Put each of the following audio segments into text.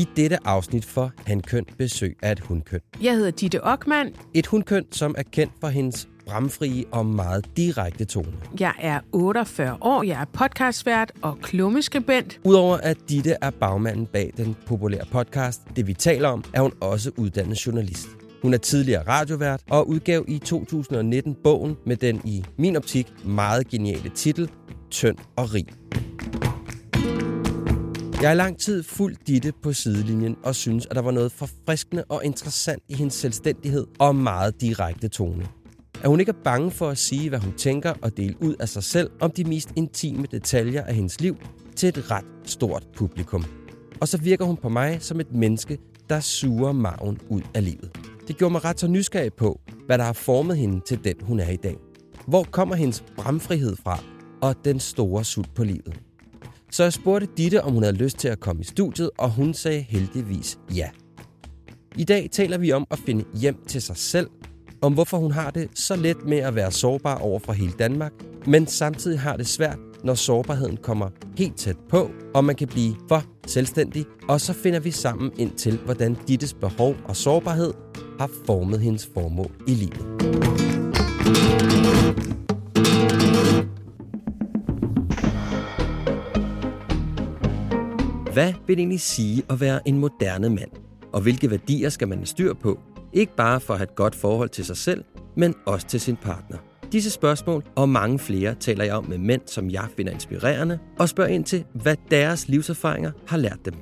I dette afsnit for Hankøn besøg af et hundkøn. Jeg hedder Ditte Ockmann. Et hundkøn, som er kendt for hendes bramfrie og meget direkte tone. Jeg er 48 år, jeg er podcastvært og klummeskribent. Udover at Ditte er bagmanden bag den populære podcast Det vi taler om, er hun også uddannet journalist. Hun er tidligere radiovært og udgav i 2019 bogen med den i min optik meget geniale titel Tynd og rig. Jeg har lang tid fulgt Ditte på sidelinjen og synes, at der var noget forfriskende og interessant i hendes selvstændighed og meget direkte tone. At hun ikke er bange for at sige, hvad hun tænker og dele ud af sig selv om de mest intime detaljer af hendes liv til et ret stort publikum. Og så virker hun på mig som et menneske, der suger maven ud af livet. Det gjorde mig ret så nysgerrig på, hvad der har formet hende til den, hun er i dag. Hvor kommer hendes bramfrihed fra og den store sult på livet? Så jeg spurgte Ditte, om hun havde lyst til at komme i studiet, og hun sagde heldigvis ja. I dag taler vi om at finde hjem til sig selv, om hvorfor hun har det så let med at være sårbar over for hele Danmark, men samtidig har det svært, når sårbarheden kommer helt tæt på, og man kan blive for selvstændig, og så finder vi sammen ind til, hvordan Dittes behov og sårbarhed har formet hendes formål i livet. Hvad vil det egentlig sige at være en moderne mand? Og hvilke værdier skal man have styr på? Ikke bare for at have et godt forhold til sig selv, men også til sin partner. Disse spørgsmål og mange flere taler jeg om med mænd, som jeg finder inspirerende, og spørger ind til, hvad deres livserfaringer har lært dem.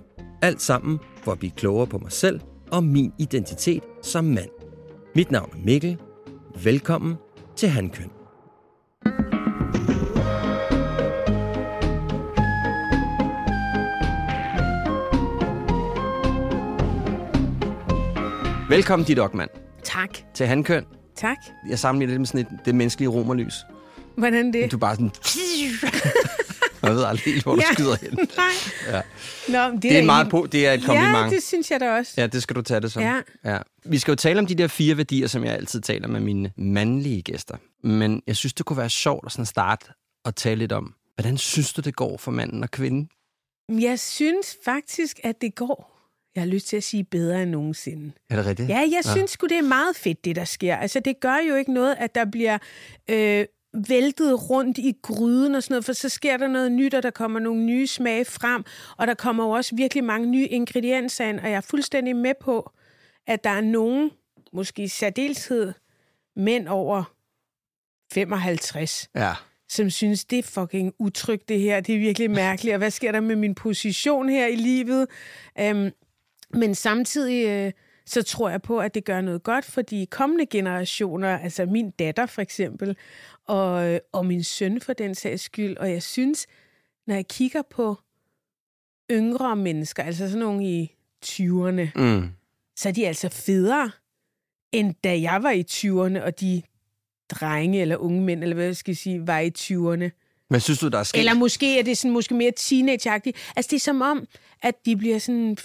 Alt sammen for at blive klogere på mig selv og min identitet som mand. Mit navn er Mikkel. Velkommen til Handkøn. Velkommen, dit Ockmann, Tak. til Hankøn. Tak. Jeg sammenligner det med sådan et, det menneskelige romerlys. Hvordan det? Du er bare sådan... Jeg ved aldrig helt, hvor du skyder hen. Nej. Ja. Nå, men Det er, en meget egentlig- po- det er et kompliment. Ja, det synes jeg da også. Ja, det skal du tage det som. Ja. ja. Vi skal jo tale om de der fire værdier, som jeg altid taler med mine mandlige gæster. Men jeg synes, det kunne være sjovt at sådan starte og tale lidt om, hvordan synes du, det går for manden og kvinden? Jeg synes faktisk, at det går. Jeg har lyst til at sige bedre end nogensinde. Er det rigtigt? Ja, jeg synes sgu, det er meget fedt, det der sker. Altså, det gør jo ikke noget, at der bliver øh, væltet rundt i gryden og sådan noget, for så sker der noget nyt, og der kommer nogle nye smage frem, og der kommer jo også virkelig mange nye ingredienser ind, og jeg er fuldstændig med på, at der er nogen, måske i særdeleshed mænd over 55, Ja. som synes, det er fucking utrygt det her, det er virkelig mærkeligt, og hvad sker der med min position her i livet? Øhm, men samtidig øh, så tror jeg på, at det gør noget godt for de kommende generationer, altså min datter for eksempel, og, øh, og min søn for den sags skyld. Og jeg synes, når jeg kigger på yngre mennesker, altså sådan nogle i 20'erne, Mm. så er de altså federe, end da jeg var i 20'erne, og de drenge eller unge mænd, eller hvad jeg skal sige, var i 20'erne. Hvad synes du, der er sket? Eller måske er det sådan, måske mere teenageagtigt. Altså, det er som om, at de bliver sådan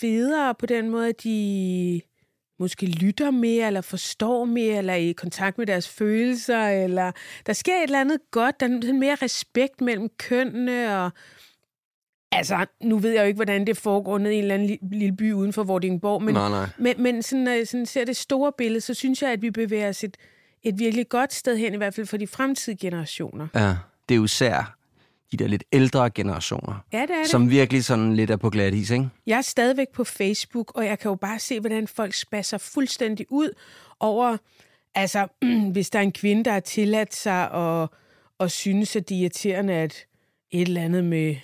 federe på den måde, at de måske lytter mere, eller forstår mere, eller er i kontakt med deres følelser, eller der sker et eller andet godt, der er mere respekt mellem kønnene, og altså, nu ved jeg jo ikke, hvordan det foregår nede i en eller anden li- lille by uden for Vordingborg, men, Nej, nej. men, men sådan, når jeg sådan ser det store billede, så synes jeg, at vi bevæger os et, et virkelig godt sted hen, i hvert fald for de fremtidige generationer. Ja, det er jo især de der lidt ældre generationer, Ja, det er det. som virkelig sådan lidt er på glat is, ikke? Jeg er stadigvæk på Facebook, og jeg kan jo bare se, hvordan folk spasser fuldstændig ud over, altså, hvis der er en kvinde, der har tilladt sig at, at synes, at det er irriterende, at et eller andet med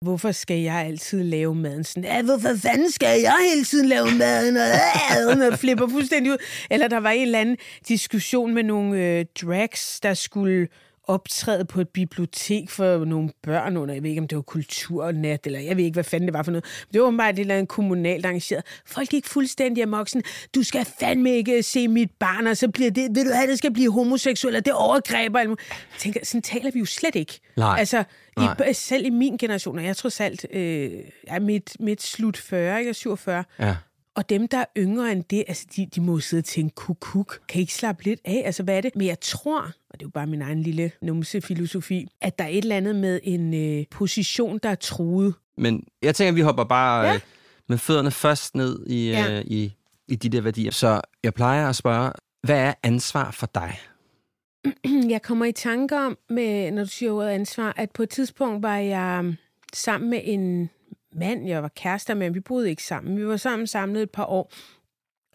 hvorfor skal jeg altid lave maden? Sådan, ja, hvorfor fanden skal jeg hele tiden lave maden? Og, og flipper fuldstændig ud. Eller der var en eller anden diskussion med nogle øh, drags, der skulle optræde på et bibliotek for nogle børn under, jeg ved ikke, om det var kulturnat, eller jeg ved ikke, hvad fanden det var for noget. Det var bare et eller andet kommunalt arrangeret. Folk gik fuldstændig amok sådan, du skal fandme ikke se mit barn, og så bliver det, vil du have, det skal blive homoseksuel, og det overgreber. Jeg tænker, sådan taler vi jo slet ikke. Nej. Altså, i, selv i min generation, og jeg tror alt øh, er midt, midt slut 40, jeg er 47, Ja. Og dem, der er yngre end det, altså, de, de må sidde og tænke, kuk, kuk. Kan I ikke slappe lidt af? Altså, hvad er det? Men jeg tror, og det er jo bare min egen lille numse-filosofi, at der er et eller andet med en øh, position, der er truet. Men jeg tænker, at vi hopper bare Ja. ja. med fødderne først ned i, Ja. øh, i, i de der værdier. Så jeg plejer at spørge, hvad er ansvar for dig? Jeg kommer i tanke om, med, når du siger ordet ansvar, at på et tidspunkt var jeg um, sammen med en mand, jeg var kærester med, vi boede ikke sammen. Vi var sammen samlet et par år.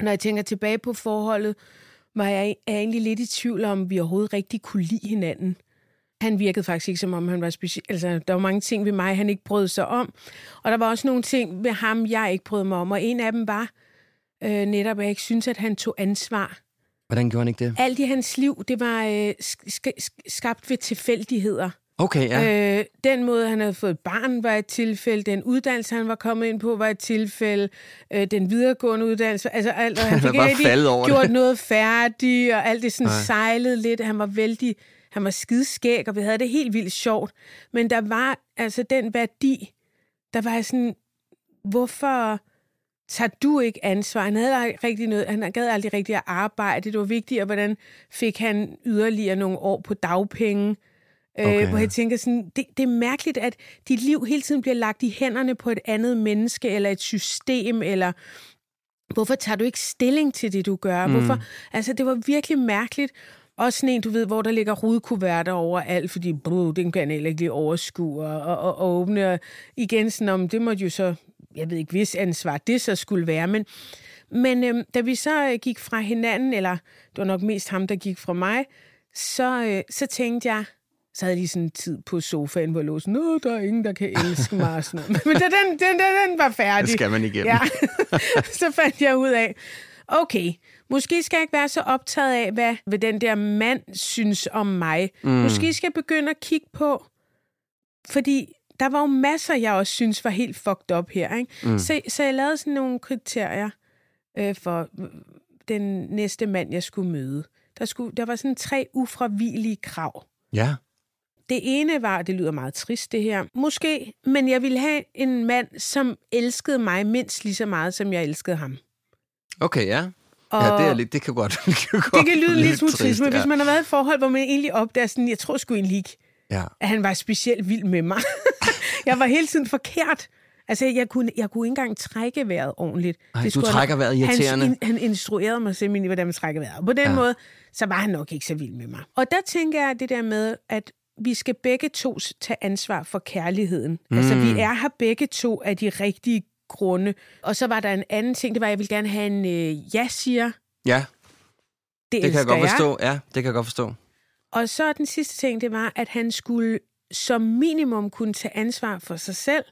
Når jeg tænker tilbage på forholdet, var jeg er jeg egentlig lidt i tvivl om, vi overhovedet rigtig kunne lide hinanden. Han virkede faktisk ikke, som om han var speciel. Altså, der var mange ting ved mig, han ikke brød sig om. Og der var også nogle ting ved ham, jeg ikke brød mig om. Og en af dem var øh, netop, at jeg ikke synes, at han tog ansvar Hvordan gjorde han ikke det? alt i hans liv, det var øh, sk- sk- skabt ved tilfældigheder. Okay, ja. Øh, den måde, han havde fået et barn, var et tilfælde. Den uddannelse, han var kommet ind på, var et tilfælde. Øh, den videregående uddannelse, altså alt. Og han fik ikke over det. gjort noget færdigt, og alt det sådan Nej. sejlede lidt. Han var vældig, han var skidskæg, og vi havde det helt vildt sjovt. Men der var altså den værdi, der var sådan, hvorfor tager du ikke ansvar? Han havde aldrig rigtig noget, han gad aldrig rigtig at arbejde. Det var vigtigt, og hvordan fik han yderligere nogle år på dagpenge? Okay, øh, hvor jeg tænker sådan, det, det er mærkeligt, at dit liv hele tiden bliver lagt i hænderne på et andet menneske, eller et system, eller hvorfor tager du ikke stilling til det, du gør? Mm. Hvorfor? Altså, det var virkelig mærkeligt. Også sådan en, du ved, hvor der ligger rudekuverter overalt, fordi brug, den kan jeg ikke lige overskue og, og, og, og åbne. Og igen sådan om, det måtte jo så, jeg ved ikke, hvis ansvar det så skulle være, men, men øhm, da vi så øh, gik fra hinanden, eller det var nok mest ham, der gik fra mig, så, øh, så tænkte jeg, så havde de sådan tid på sofaen, hvor jeg lå sådan, Nå, der er ingen, der kan elske mig. og Sådan noget. Men da den, den, den, den var færdig. Det skal man igennem. Ja. så fandt jeg ud af, okay, måske skal jeg ikke være så optaget af, hvad, hvad den der mand synes om mig. Mm. Måske skal jeg begynde at kigge på, fordi der var jo masser, jeg også synes var helt fucked up her. Ikke? Mm. Så, så jeg lavede sådan nogle kriterier øh, for øh, den næste mand, jeg skulle møde. Der, skulle, der var sådan tre ufravigelige krav. ja. Det ene var, det lyder meget trist det her, måske, men jeg ville have en mand, som elskede mig mindst lige så meget, som jeg elskede ham. Okay, ja. Og Ja, det, er lidt, det kan godt det kan, det kan lyde lidt smule trist, men ja. hvis man har været i et forhold, hvor man egentlig opdager sådan, jeg tror sgu egentlig ikke, Ja. at han var specielt vild med mig. jeg var hele tiden forkert. Altså, jeg kunne, jeg kunne ikke engang trække vejret ordentligt. Ej, Det du trækker vejret irriterende. Han, han instruerede mig simpelthen i, hvordan man trækker vejret. Og på den. Ja. måde, så var han nok ikke så vild med mig. Og der tænker jeg det der med, at vi skal begge to tage ansvar for kærligheden. Mm. Altså, vi er her begge to af de rigtige grunde. Og så var der en anden ting, det var, at jeg ville gerne have en øh, ja-siger. Ja, Det, det kan jeg godt forstå. Ja, det kan jeg godt forstå. Og så den sidste ting, det var, at han skulle som minimum kunne tage ansvar for sig selv.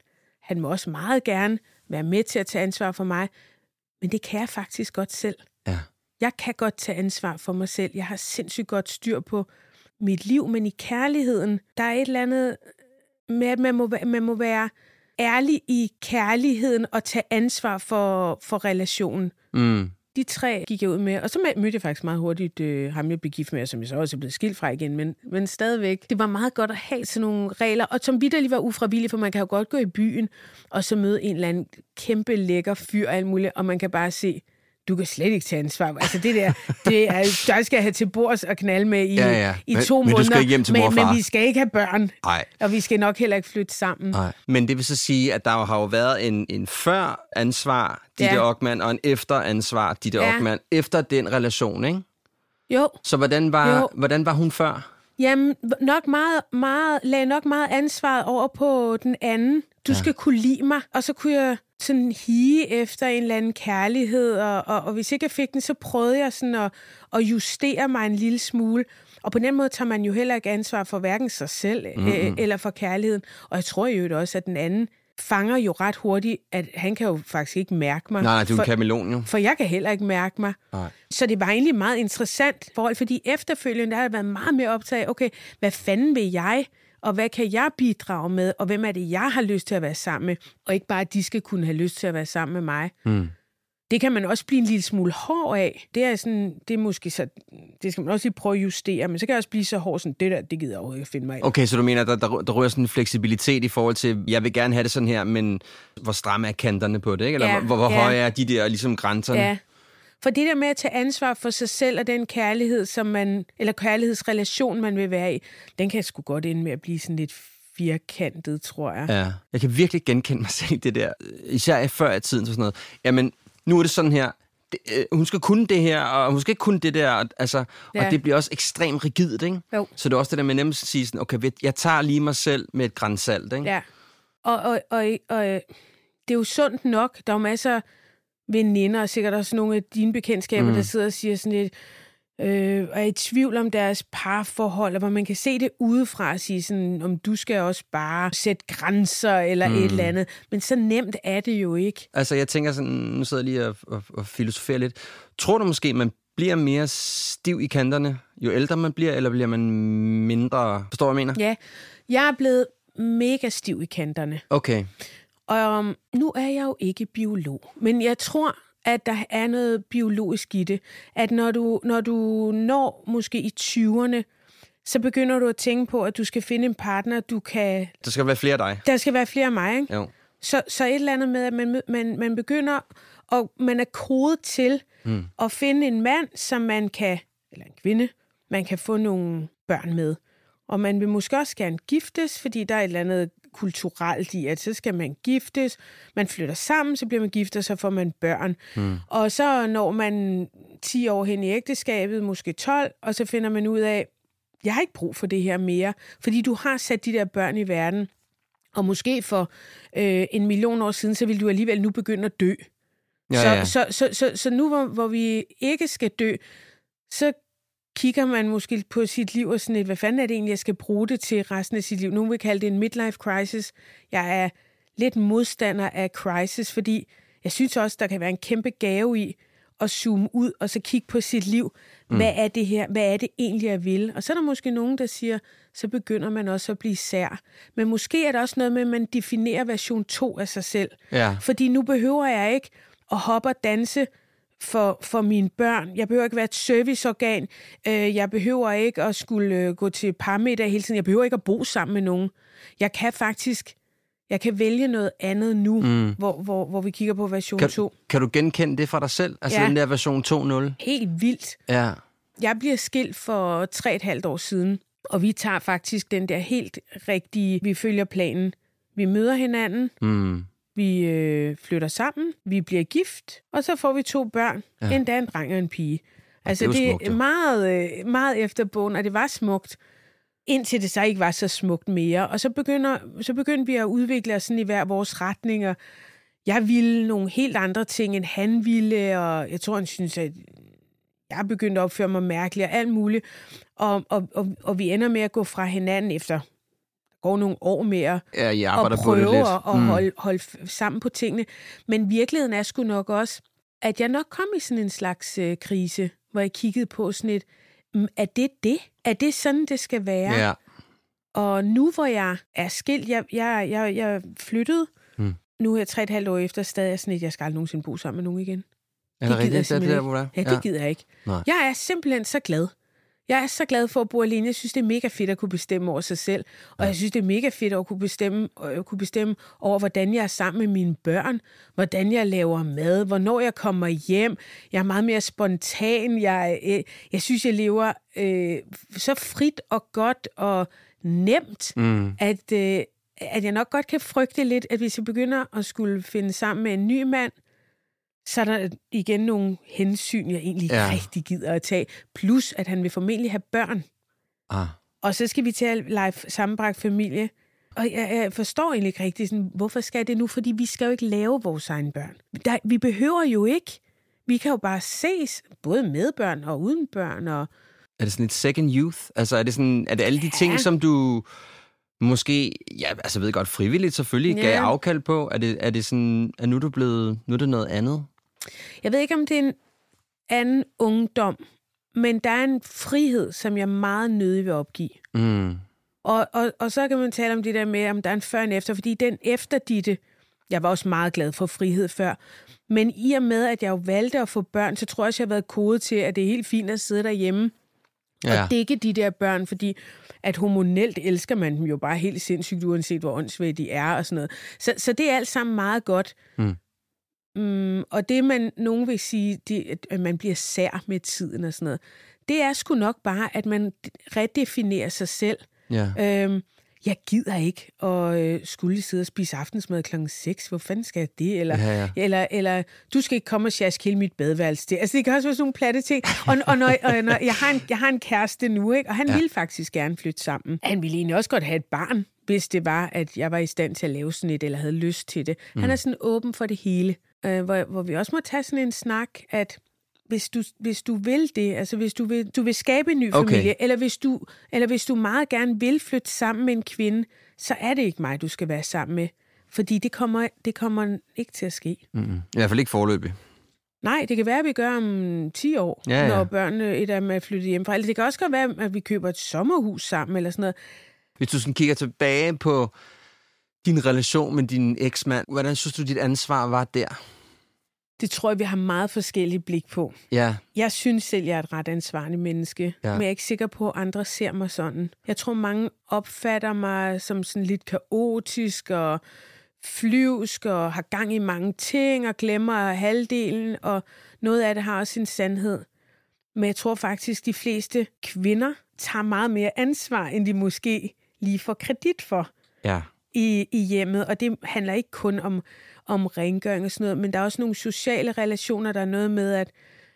Han må også meget gerne være med til at tage ansvar for mig, men det kan jeg faktisk godt selv. Ja. Jeg kan godt tage ansvar for mig selv. Jeg har sindssygt godt styr på mit liv, men i kærligheden, der er et eller andet med, at man må, man må være ærlig i kærligheden og tage ansvar for, for relationen. Mm. De tre gik jeg ud med, og så mød- mødte jeg faktisk meget hurtigt øh, ham, jeg blev gift med, og som jeg så også er blevet skilt fra igen, men, men stadigvæk. Det var meget godt at have sådan nogle regler, og som vidderligt var ufravilligt, for man kan jo godt gå i byen, og så møde en eller anden kæmpe lækker fyr og alt muligt, og man kan bare se, du kan slet ikke tage ansvar. Altså det der, det er, der skal have til bords og knalde med i, Ja, ja. i Men- to men du måneder. skal hjem til mor men, men vi skal ikke have børn, Nej. og vi skal nok heller ikke flytte sammen. Nej. Men det vil så sige, at der har jo været en, en før-ansvar, Ditte Ja. Ockmann, og en efter-ansvar, Ditte Ja. ja. Ockmann, efter den relation, ikke? Jo, Så hvordan var, Jo. hvordan var hun før? Jamen, nok meget, meget, lagde nok meget ansvaret over på den anden. Du ja. skal kunne lide mig. Og så kunne jeg sådan hige efter en eller anden kærlighed, og, og, og hvis ikke jeg fik den, så prøvede jeg sådan at, at justere mig en lille smule. Og på den måde tager man jo heller ikke ansvar for hverken sig selv mm-hmm. øh, eller for kærligheden. Og jeg tror jo også, at den anden fanger jo ret hurtigt, at han kan jo faktisk ikke mærke mig. Nej, nej, du er for, en kameleon jo. For jeg kan heller ikke mærke mig. Nej. Så det var egentlig meget interessant forhold, fordi efterfølgende der har jeg været meget mere optaget okay, hvad fanden vil jeg? Og hvad kan jeg bidrage med? Og hvem er det, jeg har lyst til at være sammen med? Og ikke bare, at de skal kunne have lyst til at være sammen med mig. Mm. Det kan man også blive en lille smule hård af. Det er sådan, det er måske så, det skal man også lige prøve at justere, men så kan jeg også blive så hård, sådan, det der, det gider jeg overhovedet ikke finde mig i. Okay, så du mener, der, der, der rører sådan en fleksibilitet i forhold til, jeg vil gerne have det sådan her, men hvor stramme er kanterne på det, ikke? Eller Ja, hvor, hvor ja. høje er de der ligesom grænserne? Ja. For det der med at tage ansvar for sig selv og den kærlighed, som man, eller kærlighedsrelation, man vil være i, den kan sgu godt ende med at blive sådan lidt firkantet, tror jeg. Ja, jeg kan virkelig genkende mig selv det der. Især før i tiden, så sådan noget. Jamen, nu er det sådan her. Det, øh, hun skal kunne det her, og hun skal ikke kunne det der. og- Altså, ja. Og det bliver også ekstremt rigidt, ikke? Jo. Så det er også det der med nemt at sige sådan, okay, jeg tager lige mig selv med et græns salt, ikke? Ja. Og, og, og, og øh, det er jo sundt nok. Der er jo masser af veninder, og sikkert også nogle af dine bekendtskaber, mm. der sidder og siger sådan lidt, øh, og er i tvivl om deres parforhold, og hvor man kan se det udefra og sige sådan, om du skal også bare sætte grænser eller mm. et eller andet. Men så nemt er det jo ikke. Altså, jeg tænker sådan, nu sidder jeg lige og, og, og filosoferer lidt. Tror du måske, man bliver mere stiv i kanterne, jo ældre man bliver, eller bliver man mindre? Forstår du, hvad jeg mener? Ja, jeg er blevet mega stiv i kanterne. Okay. Og um, nu er jeg jo ikke biolog, men jeg tror, at der er noget biologisk i det. At når du, når du når måske i 20'erne, så begynder du at tænke på, at du skal finde en partner, du kan... Der skal være flere af dig. Der skal være flere af mig, ikke? Jo. Så, så et eller andet med, at man, man, man begynder, og man er kodet til mm. at finde en mand, som man kan, eller en kvinde, man kan få nogle børn med. Og man vil måske også gerne giftes, fordi der er et eller andet kulturelt i, at så skal man giftes, man flytter sammen, så bliver man gift, og så får man børn. Mm. Og så når man 10 år hen i ægteskabet, måske 12, og så finder man ud af, jeg har ikke brug for det her mere, fordi du har sat de der børn i verden, og måske for øh, en million år siden, så vil du alligevel nu begynde at dø. Ja, så, ja. Så, så, så, så nu, hvor, hvor vi ikke skal dø, så kigger man måske på sit liv og sådan et, hvad fanden er det egentlig, jeg skal bruge det til resten af sit liv? Nogle vil kalde det en midlife crisis. Jeg er lidt modstander af crisis, fordi jeg synes også, der kan være en kæmpe gave i at zoome ud og så kigge på sit liv. Hvad er det her? Hvad er det egentlig, jeg vil? Og så er der måske nogen, der siger, så begynder man også at blive sær. Men måske er der også noget med, at man definerer version 2 af sig selv. Ja. Fordi nu behøver jeg ikke at hoppe og danse for, for mine børn. Jeg behøver ikke være et serviceorgan. Øh, Jeg behøver ikke at skulle øh, gå til parmiddag hele tiden. Jeg behøver ikke at bo sammen med nogen. Jeg kan faktisk jeg kan vælge noget andet nu, mm. hvor, hvor, hvor vi kigger på version Kan, 2. kan du genkende det fra dig selv? Altså Ja. den der version 2.0? Helt vildt. Ja. Jeg bliver skilt for tre et halvt år siden, og vi tager faktisk den der helt rigtige, vi følger planen. Vi møder hinanden, Mm. Vi øh, flytter sammen, vi bliver gift, og så får vi to børn, ja. endda en dreng og en pige. Altså, det er det smukt, er jo. meget, øh, meget efter bogen, og det var smukt, indtil det så ikke var så smukt mere. Og så, begynder, så begyndte vi at udvikle os sådan i hver vores retninger. Jeg ville nogle helt andre ting, end han ville, og jeg tror, han synes, at jeg begyndte at opføre mig mærkeligt og alt muligt. Og, og, og, og vi ender med at gå fra hinanden efter går nogle år mere Ja, jeg på det prøve lidt. at mm. holde, holde sammen på tingene. Men virkeligheden er sgu nok også, at jeg nok kom i sådan en slags øh, krise, hvor jeg kiggede på sådan et, "Mm, er det det? Er det sådan, det skal være? Ja. Og nu hvor jeg er skilt, jeg, jeg, jeg, jeg flyttede, Mm. nu er jeg tre et halvt år efter, stadig er sådan et, jeg skal aldrig nogensinde bo sammen med nogen igen. Er det gider jeg rigtigt? Det simpelthen der, hvor det er? Ja, det ja. gider jeg ikke. Nej. Jeg er simpelthen så glad. Jeg er så glad for at bo alene. Jeg synes, det er mega fedt at kunne bestemme over sig selv. Og ja. jeg synes, det er mega fedt at kunne bestemme, at kunne bestemme over, hvordan jeg er sammen med mine børn, hvordan jeg laver mad, hvornår jeg kommer hjem. Jeg er meget mere spontan. Jeg, øh, jeg synes, jeg lever øh, så frit og godt og nemt, Mm. at, øh, at jeg nok godt kan frygte lidt, at hvis jeg begynder at skulle finde sammen med en ny mand, så er der igen nogle hensyn, jeg egentlig Ja. rigtig gider at tage. Plus, at han vil formentlig have børn. Ah. Og så skal vi til at lege sammenbragt familie. Og jeg, jeg forstår egentlig ikke rigtigt, sådan, hvorfor skal det nu? Fordi vi skal jo ikke lave vores egne børn. Der, vi behøver jo ikke. Vi kan jo bare ses, både med børn og uden børn. Og Er det sådan et second youth? Altså er det, sådan, er det alle de Ja. ting, som du måske, ja, altså ved godt, frivilligt selvfølgelig, Ja. gav afkald på? Er det, er det sådan, er nu er du blevet, nu er det noget andet? Jeg ved ikke, om det er en anden ungdom, men der er en frihed, som jeg meget nødig vil opgive. Mm. Og, og, og så kan man tale om det der med, om der er en før og en efter, fordi den efter ditte, jeg var også meget glad for frihed før, men i og med, at jeg jo valgte at få børn, så tror jeg også, jeg har været kodet til, at det er helt fint at sidde derhjemme Ja. og dække de der børn, fordi at hormonelt elsker man dem jo bare helt sindssygt, uanset hvor åndssvage de er og sådan noget. Så, så det er alt sammen meget godt. Mm. Mm, og det, man nogen vil sige, det, at- man bliver sær med tiden og sådan noget, det er sgu nok bare, at man redefinerer sig selv. ja. Øhm, jeg gider ikke at øh, skulle sidde og spise aftensmad klokken 6. Hvor fanden skal jeg det? Eller, Ja, ja. eller, eller du skal ikke komme og sjaske hele mit badeværelse til. Altså, det kan også være sådan nogle platte ting. Og, og, når, og når, jeg, har en, jeg har en kæreste nu, ikke? og han ja. ville faktisk gerne flytte sammen. Han ville egentlig også godt have et barn, hvis det var, at jeg var i stand til at lave sådan et, eller havde lyst til det. Mm. Han er sådan åben for det hele. Øh, hvor, hvor vi også må tage sådan en snak, at hvis du, hvis du vil det, altså hvis du vil, du vil skabe en ny Okay. familie, eller hvis, du, eller hvis du meget gerne vil flytte sammen med en kvinde, så er det ikke mig, du skal være sammen med. Fordi det kommer, det kommer ikke til at ske. Mm-hmm. I hvert fald ikke forløbig. Nej, det kan være, at vi gør om 10 år, Ja, ja. når børnene et af dem er flyttet hjemmefra. Eller det kan også godt være, at vi køber et sommerhus sammen, eller sådan noget. Hvis du sådan kigger tilbage på din relation med din eksmand, hvordan synes du, dit ansvar var der? Det tror jeg, vi har meget forskellige blik på. Ja, Jeg synes selv, jeg er et ret ansvarligt menneske, Ja. men jeg er ikke sikker på, at andre ser mig sådan. Jeg tror, mange opfatter mig som sådan lidt kaotisk og flyvsk og har gang i mange ting og glemmer halvdelen, og noget af det har også en sandhed. Men jeg tror faktisk, de fleste kvinder tager meget mere ansvar, end de måske lige får kredit for ja. I, i hjemmet, og det handler ikke kun om, om rengøring og sådan noget, men der er også nogle sociale relationer, der er noget med, at,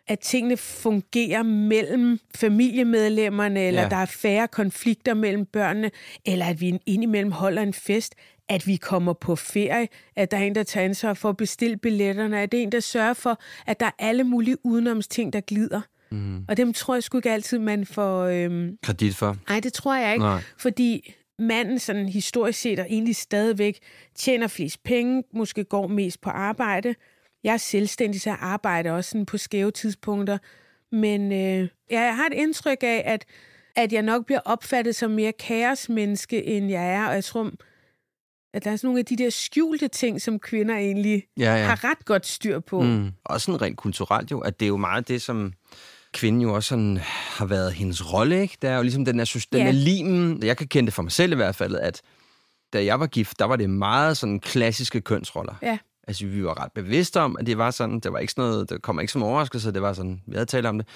at tingene fungerer mellem familiemedlemmerne, eller Ja. der er færre konflikter mellem børnene, eller at vi indimellem holder en fest, at vi kommer på ferie, at der er en, der tager ansvar for at bestille billetterne, at det er en, der sørger for, at der er alle mulige udenomsting, der glider. Mm. Og dem tror jeg sgu ikke altid, man får... Øhm, Kredit for. Nej, det tror jeg ikke. Nej. Fordi manden sådan historisk set og egentlig stadigvæk tjener flest penge, måske går mest på arbejde. Jeg er selvstændig, så jeg arbejder også sådan på skæve tidspunkter. Men øh, ja, jeg har et indtryk af, at, at jeg nok bliver opfattet som mere kaosmenneske, end jeg er. Og jeg tror, at der er sådan nogle af de der skjulte ting, som kvinder egentlig Ja, ja. har ret godt styr på. Mm. Også sådan rent kulturelt jo, at det er jo meget det, som kvinden jo også sådan har været hendes rolle, ikke? Der er jo ligesom den der, den der limen, jeg kan kende det for mig selv i hvert fald, at da jeg var gift, der var det meget sådan klassiske kønsroller. Ja. Altså, vi var ret bevidste om, at det var sådan, det var ikke sådan noget, der kommer ikke som overraskelse, det var sådan, vi havde talt om det.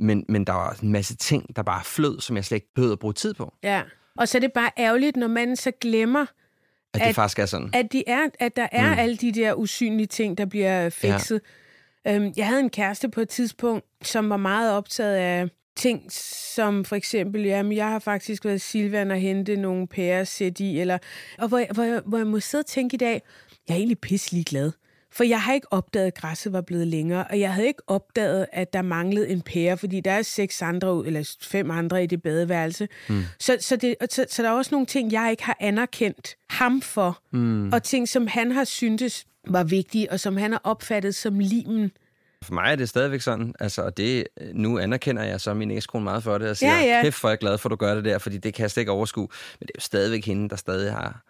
Men, men der var en masse ting, der bare flød, som jeg slet ikke behøvede at bruge tid på. Ja. Og så er det bare ærgerligt, når man så glemmer, At, at det faktisk er sådan. at, de er, at der er mm. alle de der usynlige ting, der bliver fikset. Ja. Øhm, jeg havde en kæreste på et tidspunkt, som var meget optaget af ting, som for eksempel, jamen, jeg har faktisk været Silvan og hente nogle pærer sæt i, eller, og hvor, jeg- hvor, jeg, hvor jeg må sidde og tænke i dag, jeg er egentlig pisselig glad. For jeg har ikke opdaget, at græsset var blevet længere, og jeg havde ikke opdaget, at der manglede en pære, fordi der er seks andre, eller fem andre i det badeværelse. Mm. Så, så, det, så, så der er også nogle ting, jeg ikke har anerkendt ham for, mm. og ting, som han har syntes var vigtige, og som han har opfattet som limen. For mig er det stadigvæk sådan, altså, og det, nu anerkender jeg så min ekskone meget for det, og siger, Ja, ja. kæft jeg er glad for, at du gør det der, fordi det kan jeg slet ikke overskue. Men det er jo stadigvæk hende, der stadig har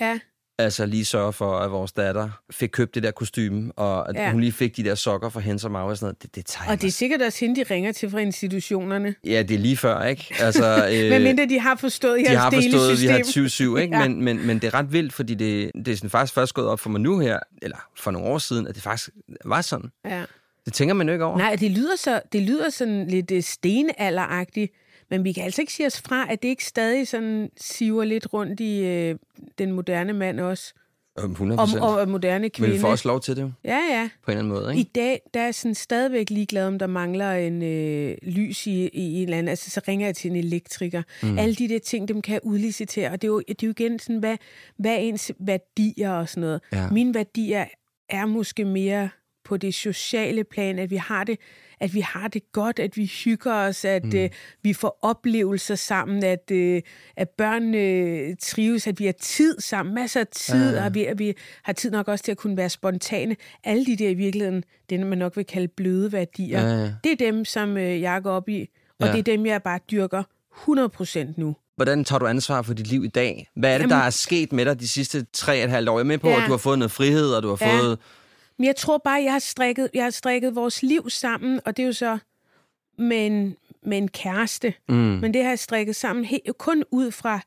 Ja, altså lige sørge for, at vores datter fik købt det der kostume, og at ja. Hun lige fik de der sokker fra hende og og sådan noget. Det, det tager og det er sikkert også hende, de ringer til fra institutionerne. Ja, det er lige før, ikke? Altså, øh, Men mindre de har forstået de jeres har forstået, at vi har et 7-7, ikke? Ja. Men, men, men det er ret vildt, fordi det, det er sådan faktisk først gået op for mig nu her, eller for nogle år siden, at det faktisk var sådan. Ja. Det tænker man jo ikke over. Nej, det lyder, så, det lyder sådan lidt øh, stenalderagtigt, men vi kan altså ikke sige os fra, at det ikke stadig sådan siver lidt rundt i øh, den moderne mand også, 100 om, og moderne Men kvinde. vi får også lov til det Ja, ja. på en eller anden måde, I ikke? dag, der er jeg sådan stadigvæk ligeglad, om der mangler en øh, lys i, i en eller anden. Altså, så ringer jeg til en elektriker. Mm. Alle de der ting, dem kan jeg udlicitere. Og det er jo, det er jo igen sådan, hvad, hvad er ens værdier og sådan noget. Ja. Mine værdier er måske mere på det sociale plan, at vi har det, at vi har det godt, at vi hygger os, at mm. øh, vi får oplevelser sammen, at, øh, at børnene øh, trives, at vi har tid sammen, masser af tid, ja, og vi, at vi har tid nok også til at kunne være spontane. Alle de der i virkeligheden, det man nok vil kalde bløde værdier, ja, ja. det er dem, som øh, jeg går op i, og ja. det er dem, jeg bare dyrker 100% nu. Hvordan tager du ansvar for dit liv i dag? Hvad er det, Jamen, der er sket med dig de sidste tre og et halvt år? Jeg er med på, ja. at du har fået noget frihed, og du har ja. fået... Men jeg tror bare, jeg har strikket, jeg har strikket vores liv sammen, og det er jo så med en, med en kæreste. Mm. Men det har jeg strikket sammen helt, kun ud fra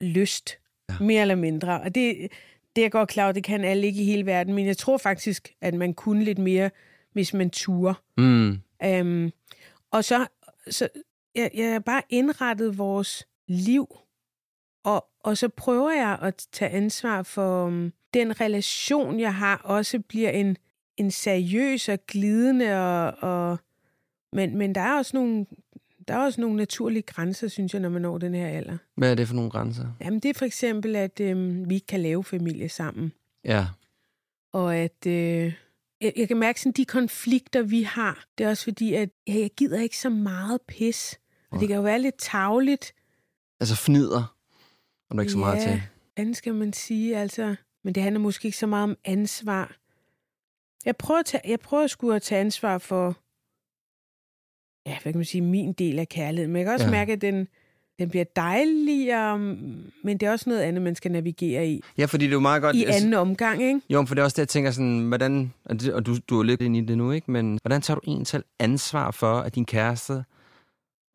lyst, ja. mere eller mindre. Og det, det er godt klar, det kan alle ikke i hele verden, men jeg tror faktisk, at man kunne lidt mere, hvis man turer. Mm. Um, og så, så jeg, jeg har bare indrettet vores liv, og, og så prøver jeg at tage ansvar for um, den relation, jeg har, også bliver en, en seriøs og glidende, og, og, men, men der er også nogle der er også nogle naturlige grænser, synes jeg, når man når den her alder. Hvad er det for nogle grænser? Jamen, det er for eksempel, at øhm, vi ikke kan lave familie sammen. Ja. Og at øh, jeg, jeg kan mærke, at de konflikter, vi har, det er også fordi, at ja, jeg gider ikke så meget pis. Og det kan jo være lidt tavligt. Altså fnider, og du ikke så meget til. Ja, skal man sige, altså. Men det handler måske ikke så meget om ansvar. Jeg prøver, at tage, jeg prøver at skulle at tage ansvar for, ja, hvad kan man sige, min del af kærligheden. Men jeg kan også ja. mærke, at den, den bliver dejligere, men det er også noget andet, man skal navigere i. Ja, fordi det er jo meget godt... I anden omgang, ikke? Jo, for det er også det, jeg tænker sådan, hvordan, og du, du er lidt ind i det nu, ikke? Men hvordan tager du egentlig selv ansvar for, at din kæreste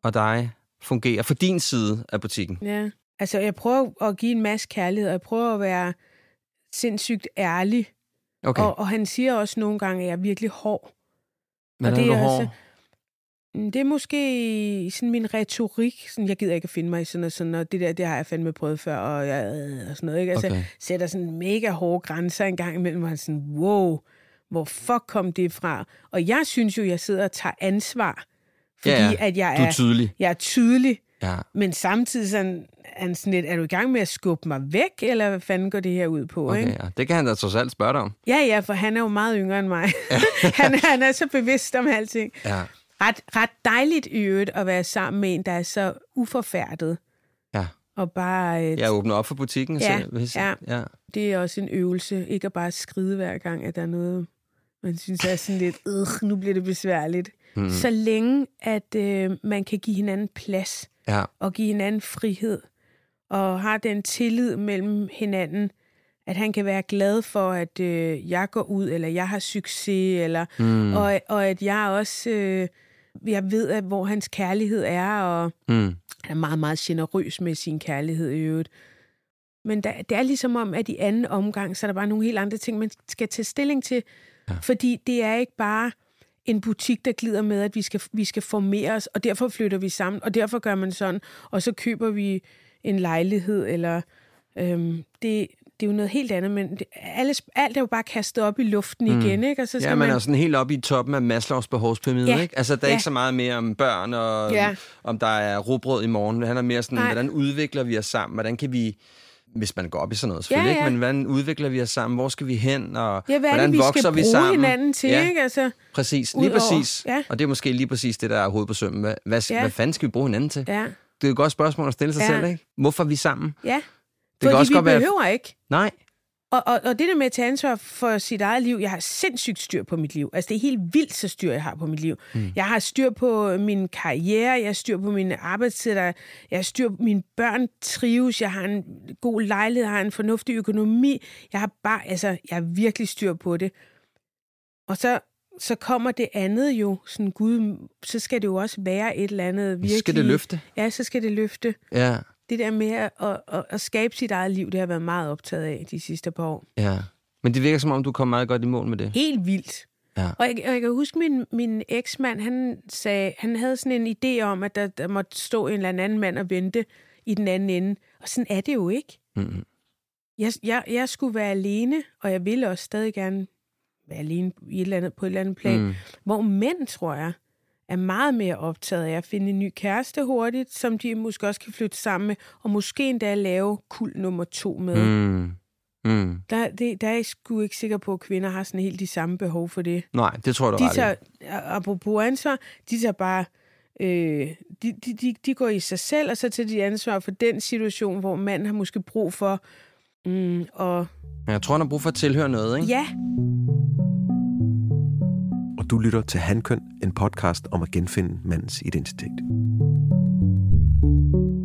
og dig fungerer for din side af butikken? Ja, altså jeg prøver at give en masse kærlighed, og jeg prøver at være sindssygt ærlig. Okay. Og, og han siger også nogle gange, at jeg er virkelig hård. Men og det er, er? Altså, det er måske sådan min retorik. Sådan, jeg gider ikke at finde mig i sådan og sådan, og det der, det har jeg fandme prøvet før, og, jeg, og sådan noget. Ikke? Altså, okay. sætter sådan mega hårde grænser en gang imellem, og sådan, wow, hvor fuck kom det fra? Og jeg synes jo, jeg sidder og tager ansvar, fordi ja, ja. at jeg er, du er tydelig. Jeg er tydelig, ja. men samtidig sådan, er, sådan lidt, er du i gang med at skubbe mig væk, eller hvad fanden går det her ud på? Okay, ikke? Ja. Det kan han da trods alt spørge dig om. Ja, ja, for han er jo meget yngre end mig. han, han er så bevidst om alting. Ja. Ret, ret dejligt i øvrigt at være sammen med en, der er så uforfærdet. Ja. Og bare... Et... Ja, åbne op for butikken. Ja, så, hvis... ja. ja. Det er også en øvelse. Ikke at bare skride hver gang, at der er noget, man synes er sådan lidt, øh, nu bliver det besværligt. Mm. Så længe, at øh, man kan give hinanden plads, ja. og give hinanden frihed, og har den tillid mellem hinanden, at han kan være glad for, at øh, jeg går ud, eller jeg har succes, eller, mm. og, og at jeg også... Øh, jeg ved, at hvor hans kærlighed er, og mm. han er meget, meget generøs med sin kærlighed i øvrigt. Men der, det er ligesom om, at i anden omgang, så er der bare nogle helt andre ting, man skal tage stilling til. Ja. Fordi det er ikke bare en butik, der glider med, at vi skal, vi skal formere os, og derfor flytter vi sammen, og derfor gør man sådan, og så køber vi en lejlighed, eller øhm, det, det er jo noget helt andet, men det, alle, alt er jo bare kastet op i luften mm. igen, ikke? Og så skal ja, man er sådan helt op i toppen af Maslows behovspyramide, ja. ikke? Altså, der er ja. ikke så meget mere om børn, og ja. om der er råbrød i morgen. Det handler mere sådan, Nej. hvordan udvikler vi os sammen? Hvordan kan vi hvis man går op i sådan noget selvfølgelig, ja, ja. Ikke? men hvordan udvikler vi os sammen? Hvor skal vi hen? Og ja, hvad hvordan det, vi vokser vi sammen? hinanden til, ja. ikke? Altså, præcis, lige præcis. Ja. Og det er måske lige præcis det, der er hovedet på sømmen. Hvad, hvad, ja. hvad fanden skal vi bruge hinanden til? Ja. Det er et godt spørgsmål at stille sig ja. selv, ikke? Hvorfor er vi sammen? Ja, det Fordi kan også vi godt behøver være... ikke. Nej. Og, og, og det der med at tage ansvar for sit eget liv, jeg har sindssygt styr på mit liv. Altså det er helt vildt så styr, jeg har på mit liv. Mm. Jeg har styr på min karriere, jeg har styr på mine arbejdstider, jeg har styr på mine børn trives, jeg har en god lejlighed, jeg har en fornuftig økonomi. Jeg har bare, altså, jeg har virkelig styr på det. Og så, så kommer det andet jo, sådan gud, så skal det jo også være et eller andet virkelig... Så skal det løfte. Ja, så skal det løfte. Ja det der med at, at, at skabe sit eget liv, det har jeg været meget optaget af de sidste par år. Ja, men det virker som om, du kom meget godt i mål med det. Helt vildt. Ja. Og, jeg, og jeg kan huske, min, min eksmand, han sagde, han havde sådan en idé om, at der, der måtte stå en eller anden mand og vente i den anden ende. Og sådan er det jo ikke. Mm-hmm. Jeg, jeg, jeg skulle være alene, og jeg ville også stadig gerne være alene i et eller andet, på et eller andet plan. Mm. Hvor mænd, tror jeg, er meget mere optaget af at finde en ny kæreste hurtigt, som de måske også kan flytte sammen med, og måske endda lave kul nummer to med. Mm. Mm. Der, det, der er jeg sgu ikke sikker på, at kvinder har sådan helt de samme behov for det. Nej, det tror jeg, du De tager, apropos ansvar, de tager bare... Øh, de, de, de, de går i sig selv, og så tager de ansvar for den situation, hvor manden har måske brug for... Mm, og Jeg tror, han har brug for at tilhøre noget, ikke? ja, og du lytter til Handkøn, en podcast om at genfinde mandens identitet.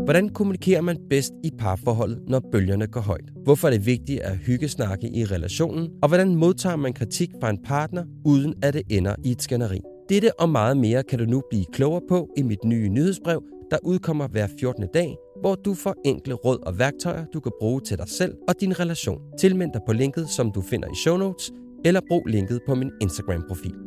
Hvordan kommunikerer man bedst i parforholdet, når bølgerne går højt? Hvorfor er det vigtigt at hyggesnakke i relationen? Og hvordan modtager man kritik fra en partner, uden at det ender i et skænderi? Dette og meget mere kan du nu blive klogere på i mit nye nyhedsbrev, der udkommer hver 14. dag, hvor du får enkle råd og værktøjer, du kan bruge til dig selv og din relation. Tilmeld dig på linket, som du finder i show notes, eller brug linket på min Instagram-profil.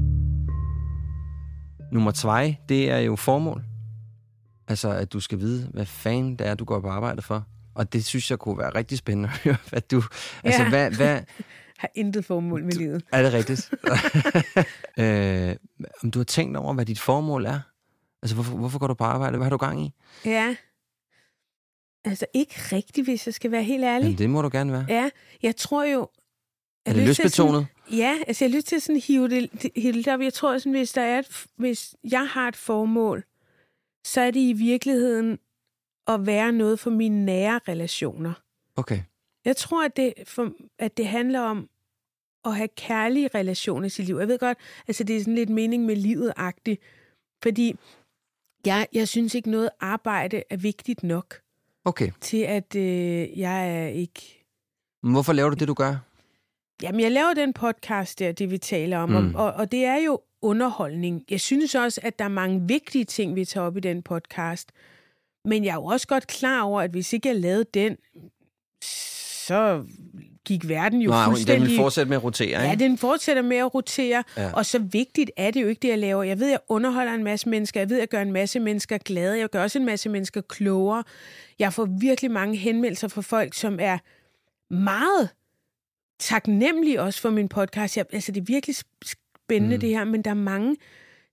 Nummer 2, det er jo formål. Altså, at du skal vide, hvad fanden det er, du går på arbejde for. Og det synes jeg kunne være rigtig spændende at høre, hvad du... Altså, Ja. hvad, hvad... har intet formål med livet. Er det rigtigt? øh, om du har tænkt over, hvad dit formål er? Altså, hvorfor, hvorfor går du på arbejde? Hvad har du gang i? Ja. Altså ikke rigtigt, hvis jeg skal være helt ærlig. Jamen, det må du gerne være. Ja, jeg tror jo... Er det lystbetonet? Sådan, ja, altså jeg har lyst til sådan hive det, hive det op. Jeg tror sådan, hvis, der er et, hvis jeg har et formål, så er det i virkeligheden at være noget for mine nære relationer. Okay. Jeg tror, at det, for, at det handler om at have kærlige relationer i sit liv. Jeg ved godt, altså det er sådan lidt mening med livet-agtigt, fordi jeg, jeg synes ikke noget arbejde er vigtigt nok Okay. til, at øh, jeg er ikke... Men hvorfor laver du det, du gør? Jamen, jeg laver den podcast der, det vi taler om, Mm. og, og det er jo underholdning. Jeg synes også, at der er mange vigtige ting, vi tager op i den podcast. Men jeg er jo også godt klar over, at hvis ikke jeg lavede den, så gik verden jo Nej, den fuldstændig... vil fortsætte med at rotere, Ja, ikke? den fortsætter med at rotere, Ja. ja. og så vigtigt er det jo ikke, det jeg laver. Jeg ved, jeg underholder en masse mennesker, jeg ved, jeg gør en masse mennesker glade, jeg gør også en masse mennesker klogere. Jeg får virkelig mange henvendelser fra folk, som er meget taknemmelige også for min podcast. Jeg, altså, det er virkelig spændende, Mm. det her, men der er mange,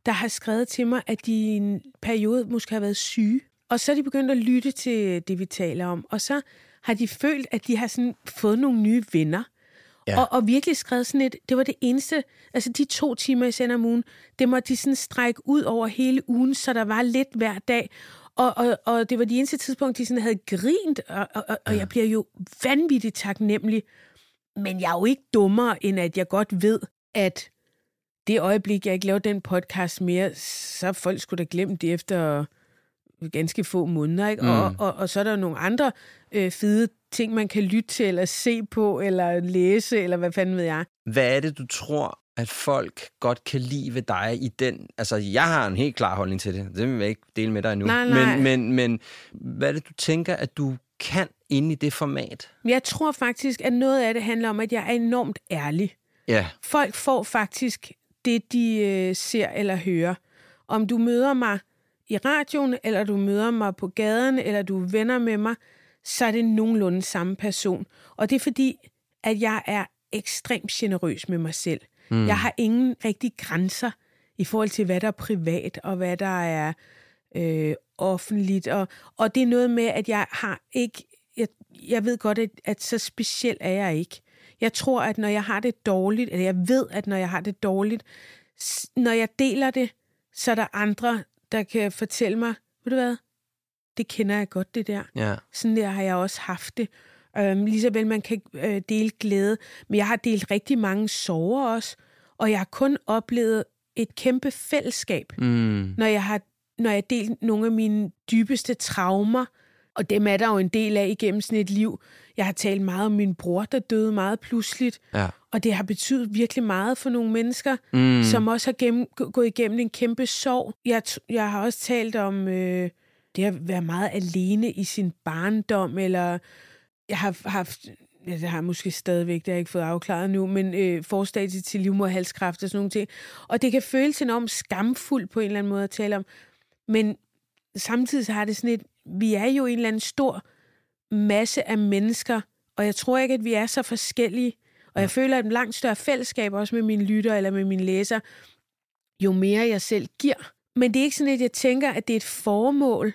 der har skrevet til mig, at de i en periode måske har været syge. Og så er de begyndt at lytte til det, vi taler om. Og så har de følt, at de har sådan fået nogle nye venner. Ja. Ja. Og, og virkelig skrevet sådan et, det var det eneste, altså de to timer, jeg sender om ugen, det måtte de sådan strække ud over hele ugen, så der var lidt hver dag. Og, og, og det var de eneste tidspunkt, de sådan havde grint, og, og, og, og jeg bliver jo vanvittigt taknemmelig. Men jeg er jo ikke dummere, end at jeg godt ved, at det øjeblik, jeg ikke laver den podcast mere, så folk skulle da glemt det efter ganske få måneder. Ikke? Mm. Og, og, og så er der nogle andre øh, fede ting, man kan lytte til, eller se på, eller læse, eller hvad fanden ved jeg. Hvad er det, du tror, at folk godt kan lide ved dig i den... Altså, jeg har en helt klar holdning til det. Det vil jeg ikke dele med dig nu. Nej, nej. Men, men, men hvad er det, du tænker, at du kan inde i det format? Jeg tror faktisk, at noget af det handler om, at jeg er enormt ærlig. Ja. Folk får faktisk det, de øh, ser eller hører. Om du møder mig i radioen, eller du møder mig på gaden, eller du er venner med mig, så er det nogenlunde samme person. Og det er fordi, at jeg er ekstremt generøs med mig selv. Mm. Jeg har ingen rigtig grænser i forhold til, hvad der er privat, og hvad der er øh, offentligt. Og, og det er noget med, at jeg har ikke... Jeg, jeg ved godt, at, at så speciel er jeg ikke. Jeg tror, at når jeg har det dårligt, eller jeg ved, at når jeg har det dårligt, når jeg deler det, så er der andre, der kan fortælle mig, ved du hvad, det kender jeg godt, det der. Ja. Sådan der har jeg også haft det. Øhm, lige vel man kan øh, dele glæde, men jeg har delt rigtig mange sorger også, og jeg har kun oplevet et kæmpe fællesskab, Mm. når jeg har når jeg delt nogle af mine dybeste traumer, og dem er der jo en del af igennem sådan et liv. Jeg har talt meget om min bror, der døde meget pludseligt, Ja. og det har betydet virkelig meget for nogle mennesker, Mm. som også har gennem, gå- gået igennem en kæmpe sorg. Jeg, jeg har også talt om øh, det at være meget alene i sin barndom, eller jeg har haft, ja, det har jeg måske stadigvæk, det har jeg ikke fået afklaret nu, men øh, forstadie til livmoderhalskræft og sådan nogle ting. Og det kan føles enormt skamfuldt på en eller anden måde at tale om, men samtidig så har det sådan et, vi er jo en eller anden stor masse af mennesker, og jeg tror ikke, at vi er så forskellige. Og jeg føler et langt større fællesskab også med mine lytter eller med mine læser, jo mere jeg selv giver. Men det er ikke sådan, at jeg tænker, at det er et formål.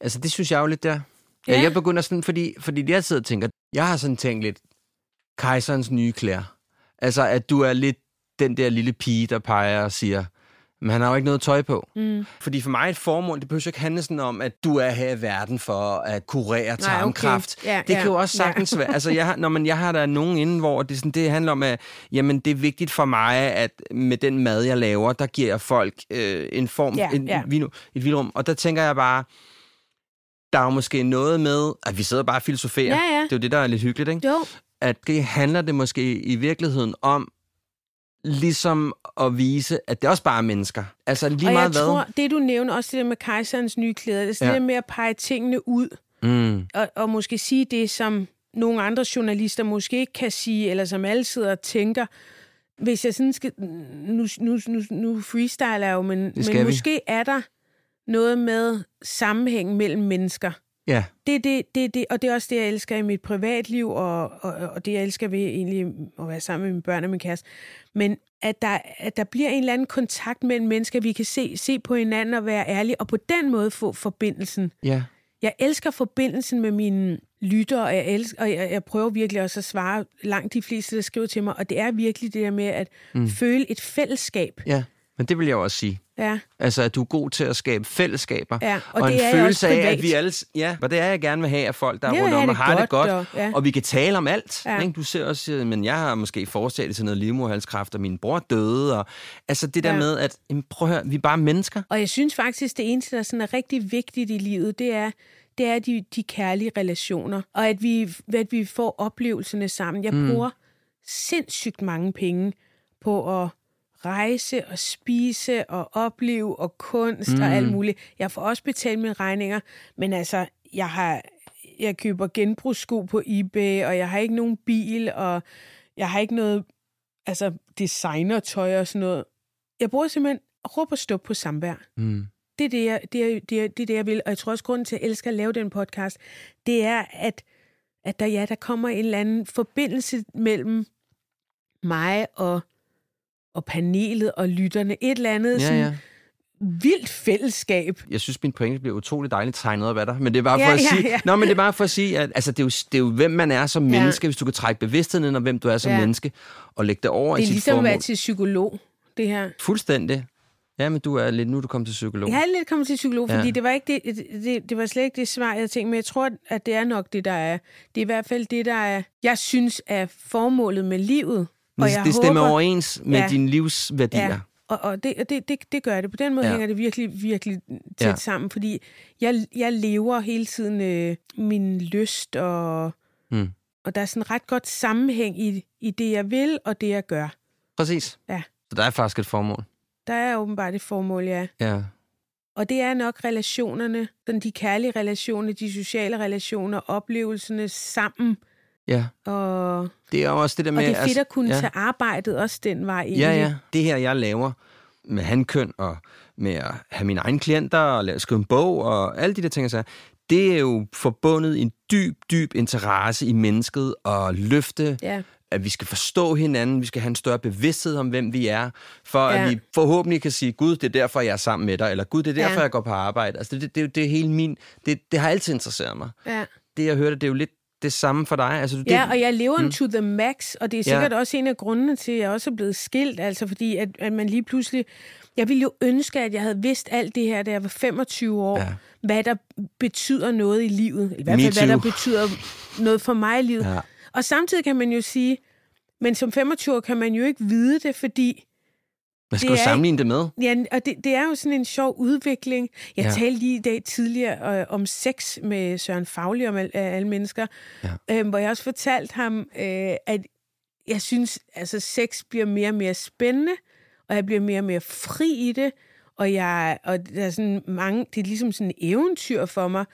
Altså, det synes jeg jo lidt der. Ja. Ja. Jeg begynder sådan, fordi, fordi jeg sidder og tænker, jeg har sådan tænkt lidt, kejserens nye klæder. Altså, at du er lidt den der lille pige, der peger og siger, men han har jo ikke noget tøj på. Mm. Fordi for mig et formål, det behøver jo ikke handle sådan om, at du er her i verden for at kurere Nej, okay. tarmkræft. Ja, det ja, kan jo også ja. sagtens være. Altså, jeg når man, jeg har der nogen inden, hvor det, sådan, det handler om, at jamen, det er vigtigt for mig, at med den mad, jeg laver, der giver jeg folk øh, en form, Ja, en, ja. Et, et vildrum. Og der tænker jeg bare, der er jo måske noget med, at vi sidder bare og filosoferer. Ja, ja. Det er jo det, der er lidt hyggeligt, ikke? Jo, At det handler det måske i virkeligheden om, ligesom at vise, at det også bare er mennesker. Altså lige og meget jeg hvad. tror, det du nævner, også det der med kejserens nye klæder, det er Ja. ja. det med at pege tingene ud, Mm. og, og måske sige det, som nogle andre journalister måske ikke kan sige, eller som alle sidder og tænker. Hvis jeg sådan skal... Nu, nu, nu, nu freestyler jeg jo, men, men vi. måske er der noget med sammenhæng mellem mennesker. Ja, Det, det, det, det, og det er også det, jeg elsker i mit privatliv, og, og, og det, jeg elsker ved egentlig at være sammen med mine børn og min kæreste. Men at der, at der bliver en eller anden kontakt mellem mennesker, vi kan se, se på hinanden og være ærlige, og på den måde få forbindelsen. ja. Jeg elsker forbindelsen med mine lyttere, og jeg, elsker, og jeg, jeg prøver virkelig også at svare langt de fleste, der skriver til mig, og det er virkelig det der med at mm. føle et fællesskab. Ja, men det vil jeg også sige. Ja, Altså, at du er god til at skabe fællesskaber. Ja, og og det en er følelse af, privat. at vi alle... Ja, og det er jeg gerne vil have, at folk, der er rundt om og har det godt, og- ja. Og vi kan tale om alt. Ja. Ikke? Du ser også, men jeg har måske forestået til noget livmoderhalskræft, og min bror døde. Og, altså det der Ja. med, at prøv at høre, vi er bare mennesker. Og jeg synes faktisk, det eneste, der sådan er rigtig vigtigt i livet, det er, det er de, de kærlige relationer. Og at vi, at vi får oplevelserne sammen. Jeg mm. bruger sindssygt mange penge på at rejse og spise og opleve og kunst mm. og alt muligt. Jeg får også betalt mine regninger, men altså, jeg har jeg køber genbrugssko på eBay, og jeg har ikke nogen bil, og jeg har ikke noget altså designertøj og sådan noget. Jeg bruger simpelthen råb og stop på samvær. Mm. Det er det, jeg, det, er, det, er, det er det, jeg vil. Og jeg tror også, grunden til, at jeg elsker at lave den podcast, det er, at, at der, ja, der kommer en eller anden forbindelse mellem mig og, og panelet og lytterne. Et eller andet Ja, sådan ja. vildt fællesskab. Jeg synes, min pointe bliver utroligt dejligt tegnet op af dig. Men det er bare Ja, for at ja, sige... ja. Nå, men det er bare for at sige, at altså, det, er jo, det er jo, hvem man er som menneske, hvis du kan trække bevidstheden ind om, hvem du er som Ja. menneske, og lægge det over Det i er sit ligesom at formål. være til psykolog, det her. Fuldstændig. Ja, men du er lidt... Nu er du kommet til psykolog. Jeg er lidt kommet til psykolog, Ja. fordi det var ikke det, det, det, det var slet ikke det svar, jeg tænkte, men jeg tror, at det er nok det, der er. Det er i hvert fald det, der er, jeg synes er formålet med livet. Men jeg det stemmer håber- overens med Ja. dine livsværdier. Ja, og, og det, og det, det, det gør det. På den måde Ja. hænger det virkelig, virkelig tæt ja. sammen, fordi jeg, jeg lever hele tiden øh, min lyst, og, Mm. og der er sådan ret godt sammenhæng i, i det, jeg vil, og det, jeg gør. Præcis. Ja. Så der er faktisk et formål. Der er åbenbart et formål, ja. Ja. Og det er nok relationerne, sådan de kærlige relationer, de sociale relationer, oplevelserne sammen. Ja. Og, Det er også det der og med... det er fedt at kunne ja. tage arbejdet også den vej ind. Ja, ja. Det her, jeg laver med handkøn og med at have mine egne klienter og lave, skrive en bog og alle de der ting, så det er jo forbundet en dyb, dyb interesse i mennesket og løfte Ja. at vi skal forstå hinanden, vi skal have en større bevidsthed om, hvem vi er, for Ja. at vi forhåbentlig kan sige, Gud, det er derfor, jeg er sammen med dig, eller Gud, det er derfor, Ja. jeg går på arbejde. Altså, det, det, det er hele min... Det, det har altid interesseret mig. Ja. Det, jeg hørte, det er jo lidt det samme for dig. Altså, det, Ja, og jeg lever mm. to the max, og det er sikkert ja. også en af grundene til, at jeg også er blevet skilt, altså fordi, at, at man lige pludselig... Jeg ville jo ønske, at jeg havde vidst alt det her, da jeg var 25 år, Ja. hvad der betyder noget i livet. I hvert fald, hvad der betyder noget for mig i livet. Ja. Og samtidig kan man jo sige, men som 25 år kan man jo ikke vide det, fordi Hvad skal det du er- sammenligne det med? Ja, og det, det er jo sådan en sjov udvikling. Jeg Ja. talte lige i dag tidligere øh, om sex med Søren Fagli om al, af alle mennesker, Ja. øh, hvor jeg også fortalte ham, øh, at jeg synes, altså sex bliver mere og mere spændende, og jeg bliver mere og mere fri i det, og, jeg, og der er sådan mange, det er ligesom sådan et eventyr for mig.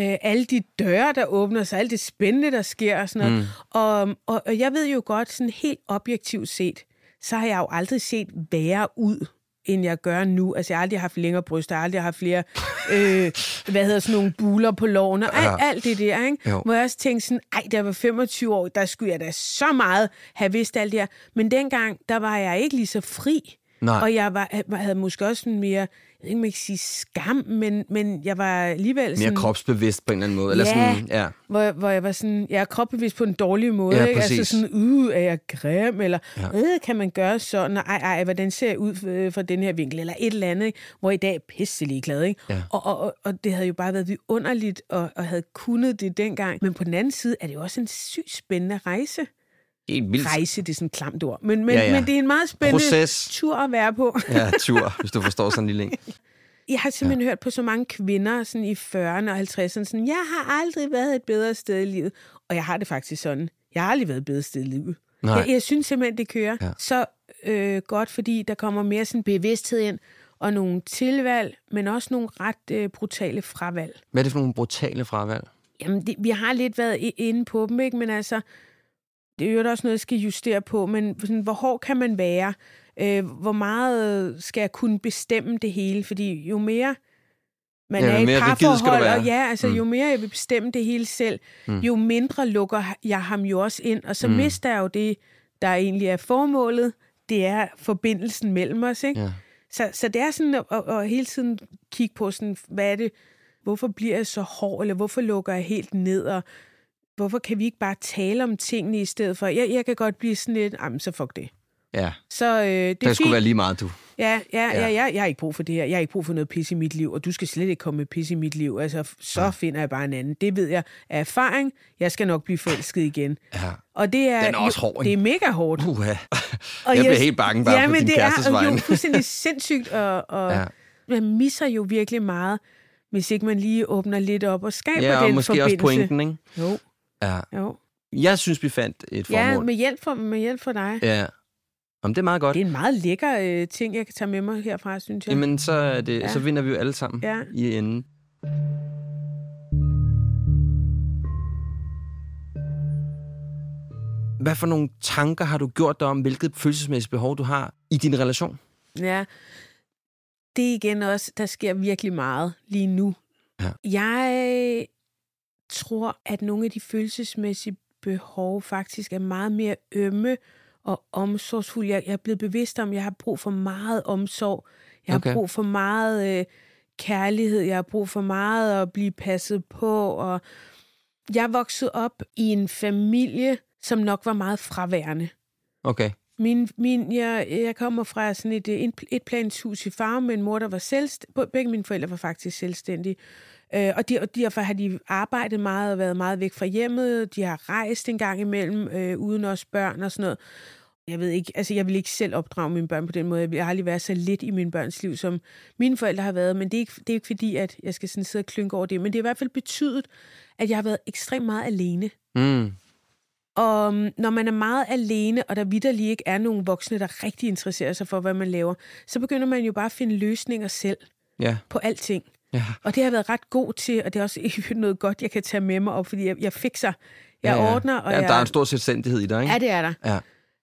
Øh, alle de døre, der åbner sig, alt det spændende, der sker og sådan noget. Mm. Og, og, og jeg ved jo godt, sådan helt objektivt set, så har jeg jo aldrig set værre ud, end jeg gør nu. Altså, jeg har aldrig haft længere bryster, jeg har aldrig haft flere, øh, hvad hedder sådan nogle buler på loven, og alt, Ja. alt det der, ikke? Jo. Hvor jeg også tænkte sådan, ej, da jeg var 25 år, der skulle jeg da så meget have vidst alt det her. Men dengang, der var jeg ikke lige så fri. Nej. Og jeg var, havde måske også sådan mere, jeg ved ikke, jeg kan sige skam, men, men jeg var alligevel sådan... Mere kropsbevidst på en eller anden måde. Eller Ja. sådan, ja. Hvor, hvor jeg var sådan, jeg er kropbevidst på en dårlig måde, Ja, ikke? Altså sådan, uh, er jeg grim, eller Ja. øh, kan man gøre sådan, og ej, ej, hvordan ser jeg ud øh, fra den her vinkel, eller et eller andet, ikke? hvor i dag er pisselig glad, ikke? Ja. Og, og, og, og det havde jo bare været vidunderligt, og, og havde kunnet det dengang. Men på den anden side er det jo også en sygt spændende rejse. Helt vildt. Rejse, det er sådan et klamt ord, men, men, Ja, ja, men det er en meget spændende Proces. tur at være på. Ja, tur, hvis du forstår sådan en lille en. Jeg har simpelthen ja. hørt på så mange kvinder sådan i 40'erne og 50'erne, sådan, jeg har aldrig været et bedre sted i livet. Og jeg har det faktisk sådan. Jeg har aldrig været et bedre sted i livet. Nej. Jeg, jeg synes simpelthen, det kører Ja. så øh, godt, fordi der kommer mere sådan bevidsthed ind, og nogle tilvalg, men også nogle ret øh, brutale fravalg. Hvad er det for nogle brutale fravalg? Jamen, det, vi har lidt været inde på dem, ikke? Men altså, det er jo også noget, jeg skal justere på, men sådan, hvor hård kan man være? Øh, hvor meget skal jeg kunne bestemme det hele? Fordi jo mere man Ja, er i parforhold, og ja, altså, Mm. jo mere jeg vil bestemme det hele selv, Mm. jo mindre lukker jeg ham jo også ind, og så mm. mister jeg jo det, der egentlig er formålet, det er forbindelsen mellem os, ikke? Ja. Så, så det er sådan at, at, at hele tiden kigge på, sådan, hvad er det, hvorfor bliver jeg så hård, eller hvorfor lukker jeg helt ned, og hvorfor kan vi ikke bare tale om tingene i stedet for? Jeg, jeg kan godt blive sådan lidt, jamen så fuck det. ja. Så øh, det er Det skulle være lige meget, du. Ja, ja, Ja. ja. Ja, jeg, jeg har ikke brug for det her. Jeg har ikke brug for noget pis i mit liv, og du skal slet ikke komme med pis i mit liv. Altså, så Ja. finder jeg bare en anden. Det ved jeg af erfaring. Jeg skal nok blive forelsket igen. Ja. Og det er, Den er også hård, Det er mega hårdt. Uha. Og Jeg bliver helt bange bare ja, på men din det er jo fuldstændig sindssygt, og, og Ja. ja. man misser jo virkelig meget, hvis ikke man lige åbner lidt op og skaber Ja, og den måske også forbindelse. pointen, ikke? Jo, Ja. jo. Jeg synes, vi fandt et Ja, formål. med hjælp, for, med hjælp for dig. Ja. Om det er meget godt. Det er en meget lækker øh, ting, jeg kan tage med mig herfra, synes jeg. Jamen, så, er det, Ja. så vinder vi jo alle sammen Ja. i enden. Hvad for nogle tanker har du gjort dig om, hvilket følelsesmæssigt behov du har i din relation? Ja, det er igen også, der sker virkelig meget lige nu. Ja. Jeg tror, at nogle af de følelsesmæssige behov faktisk er meget mere ømme og omsorgsfulde. Jeg, jeg er blevet bevidst om, at jeg har brug for meget omsorg. Jeg har Okay. brug for meget øh, kærlighed. Jeg har brug for meget at blive passet på. Og jeg vokset op i en familie, som nok var meget fraværende. Okay. Min, min, jeg, jeg kommer fra sådan et, et, et planshus i farve med en mor, der var selvstændig. Begge mine forældre var faktisk selvstændige. Øh, og, de, og derfor har de arbejdet meget og været meget væk fra hjemmet. De har rejst en gang imellem, øh, uden os børn og sådan noget. Jeg ved ikke, altså jeg vil ikke selv opdrage mine børn på den måde. Jeg har aldrig været så lidt i mine børns liv, som mine forældre har været. Men det er ikke, det er ikke fordi, at jeg skal sådan sidde og klynke over det. Men det har i hvert fald betydet, at jeg har været ekstremt meget alene. Mm. Og um, når man er meget alene, og der vidderlig ikke er nogen voksne, der rigtig interesserer sig for, hvad man laver, så begynder man jo bare at finde løsninger selv Ja. på alting. Ja. Og det har jeg været ret god til, og det er også noget godt, jeg kan tage med mig op, fordi jeg, jeg fikser, jeg ja, ja. ordner, og ja, jeg... Der er en stor selvstændighed i dig, ikke? Ja, det er der.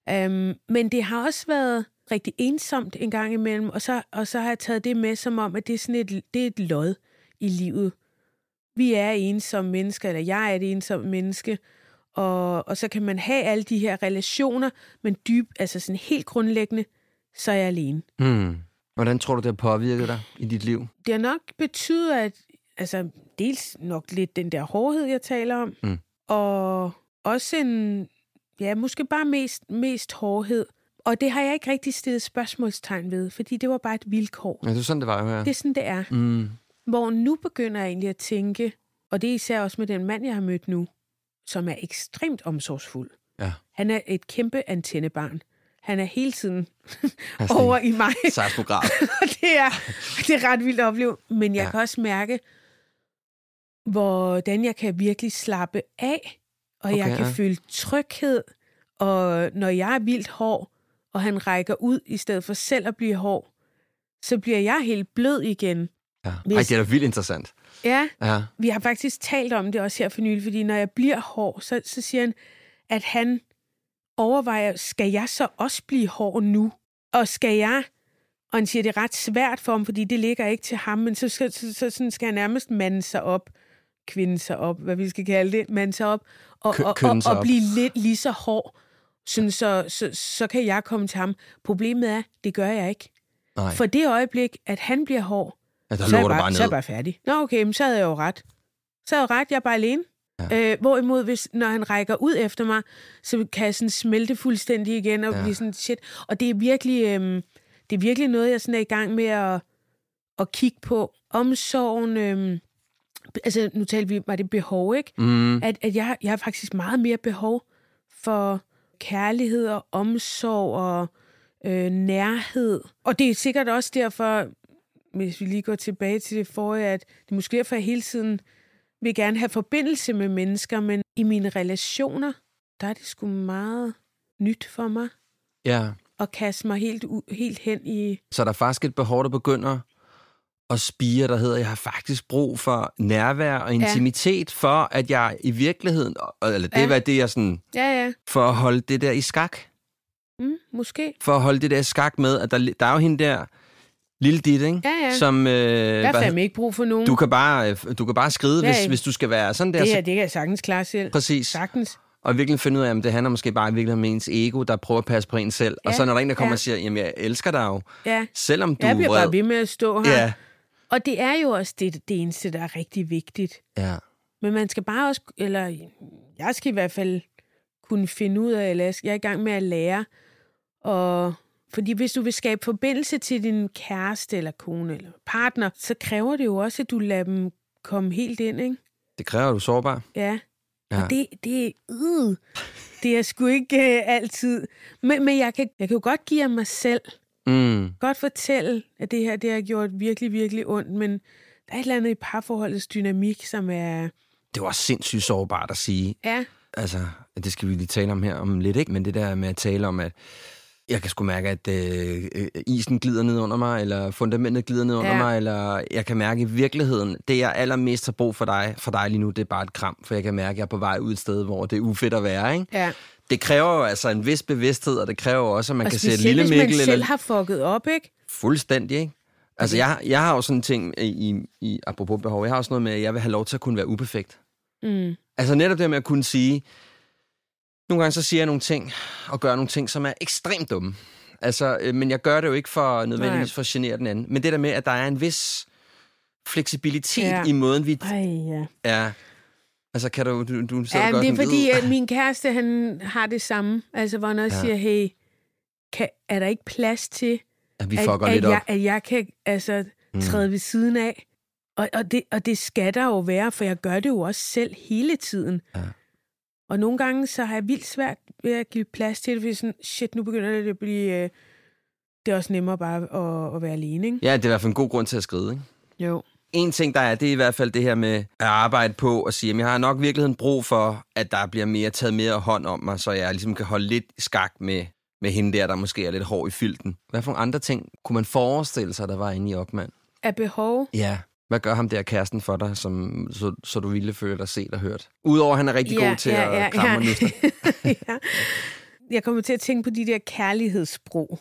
Ja. Um, men det har også været rigtig ensomt en gang imellem, og så, og så har jeg taget det med som om, at det er sådan et, det er et lod i livet. Vi er ensomme mennesker, eller jeg er et ensomt menneske, og, og så kan man have alle de her relationer, men dyb, altså sådan helt grundlæggende, så er jeg alene. Hmm. Hvordan tror du, det har påvirket dig i dit liv? Det har nok betydet, at altså, dels nok lidt den der hårdhed, jeg taler om, Mm. og også en, ja, måske bare mest, mest hårdhed. Og det har jeg ikke rigtig stillet spørgsmålstegn ved, fordi det var bare et vilkår. Ja, det er sådan, det var jo her. Det er sådan, det er. Mm. Hvor nu begynder jeg egentlig at tænke, og det er især også med den mand, jeg har mødt nu, som er ekstremt omsorgsfuld. Ja. Han er et kæmpe antennebarn. Han er hele tiden er over i mig. Seismograf. Og det er, det er ret vildt at opleve. Men jeg Ja. kan også mærke, hvordan jeg kan virkelig slappe af, og Okay, jeg kan ja. føle tryghed. Og når jeg er vildt hård, og han rækker ud i stedet for selv at blive hård, så bliver jeg helt blød igen. Ja. Hvis- Ej, det er da vildt interessant. Ja, Ja. vi har faktisk talt om det også her for nylig, fordi når jeg bliver hård, så, så siger han, at han overvejer, skal jeg så også blive hård nu? Og skal jeg, og han siger, det er ret svært for ham, fordi det ligger ikke til ham, men så, skal, så, så sådan skal han nærmest mande sig op, kvinde sig op, hvad vi skal kalde det, mande sig op, og, Kø- og, og, og op. blive lidt lige så hård, sådan, så, så, så kan jeg komme til ham. Problemet er, det gør jeg ikke. Nej, For det øjeblik, at han bliver hård, ja, der så er, jeg bare, bare så er jeg bare færdig. Nå, okay, men så havde jeg jo ret. Så havde jeg ret, jeg er bare alene. Ja. Øh, hvorimod, hvis, når han rækker ud efter mig, så kan jeg sådan smelte fuldstændig igen og Ja. ja. blive sådan, shit. Og det er virkelig, øhm, det er virkelig noget, jeg sådan er i gang med at, at kigge på. Omsorgen, øhm, altså nu talte vi, var det behov, ikke? Mm. At, at jeg, jeg har faktisk meget mere behov for kærlighed og omsorg og øh, nærhed. Og det er sikkert også derfor, hvis vi lige går tilbage til det forrige, at det er måske derfor, jeg hele tiden vil gerne have forbindelse med mennesker, men i mine relationer, der er det sgu meget nyt for mig Ja, at kaste mig helt, u- helt hen i... så der er faktisk et behov, der begynder at spire, der hedder, jeg har faktisk brug for nærvær og intimitet, for at jeg i virkeligheden, og- eller det Ja. hvad det er sådan, Ja, ja, for at holde det der i skak. mm, måske. For at holde det der i skak med, at der, der er jo hende der lille dit, ikke? Ja, ja. Som, øh, har hvad- fandme ikke brug for nogen. du kan bare, øh, du kan bare skride, Ja, hvis, hvis du skal være sådan der. det så- her, det kan jeg sagtens klare selv. Præcis. Sagtens. Og virkelig finde ud af, om det handler måske bare i virkeligheden om ens ego, der prøver at passe på en selv. Ja, og så når der er en, der kommer ja. og siger, jamen jeg elsker dig jo, Ja, selvom du jeg er bliver bare ved med at stå her. Ja, Og det er jo også det, det eneste, der er rigtig vigtigt. ja. Men man skal bare også, eller jeg skal i hvert fald kunne finde ud af, eller jeg er i gang med at lære. Og, fordi hvis du vil skabe forbindelse til din kæreste, eller kone, eller partner, så kræver det jo også, at du lader dem komme helt ind, ikke? Det kræver, at du er sårbar. Ja. Ja. Og det, det, øh, det er sgu ikke øh, altid. Men, men jeg, kan, jeg kan jo godt give af mig selv. Mm. Godt fortælle, at det her det har gjort virkelig, virkelig ondt, men der er et eller andet i parforholdets dynamik, som er... Det var sindssygt sårbart at sige. Ja, Altså, det skal vi lige tale om her om lidt, ikke? Men det der med at tale om, at jeg kan sgu mærke, at øh, øh, isen glider ned under mig, eller fundamentet glider ned under Ja. mig, eller jeg kan mærke i virkeligheden, det jeg allermest har brug for dig, for dig lige nu, det er bare et kram, for jeg kan mærke, at jeg er på vej ud et sted, hvor det er ufedt at være, ikke? ja. Det kræver jo altså en vis bevidsthed, og det kræver også, at man Og kan sætte specielt, lille hvis man Mikkel selv har fucket op, ikke? fuldstændig, ikke? Altså, jeg, jeg har jo sådan en ting i, i, i, apropos behov, jeg har også noget med, at jeg vil have lov til at kunne være uperfekt. Mm. Altså netop det med at kunne sige, nogle gange så siger jeg nogle ting, og gør nogle ting, som er ekstremt dumme. Altså, øh, men jeg gør det jo ikke for nødvendigvis Nej. for at genere den anden. Men det der med, at der er en vis fleksibilitet Ja. i måden, vi Ej, ja. er... Altså, kan du... Du, du Ja, godt det er fordi, at min kæreste, han har det samme. Altså, hvor han også Ja. ja. siger, hey, kan, er der ikke plads til, at vi at, at, lidt op. jeg, at jeg kan altså, træde ved siden af? Og, og, det, og det skal der jo være, for jeg gør det jo også selv hele tiden. Ja. Og nogle gange, så har jeg vildt svært ved at give plads til det, fordi sådan, shit, nu begynder det at blive... Øh, det er også nemmere bare at, at være alene, ikke? Ja, det er i hvert fald en god grund til at skride, ikke? Jo. En ting, der er, det er i hvert fald det her med at arbejde på og sige, at jeg har nok i virkeligheden brug for, at der bliver mere taget mere hånd om mig, så jeg ligesom kan holde lidt skak med, med hende der, der måske er lidt hård i filten. Hvad for nogle andre ting kunne man forestille sig, der var inde i Opmand? Af behov. Ja. Hvad gør ham der kæresten for dig, som, så, så du ville føle dig set og hørt? Udover at han er rigtig god til at kramme og nyste. ja. Jeg kommer til at tænke på de der kærlighedssprog,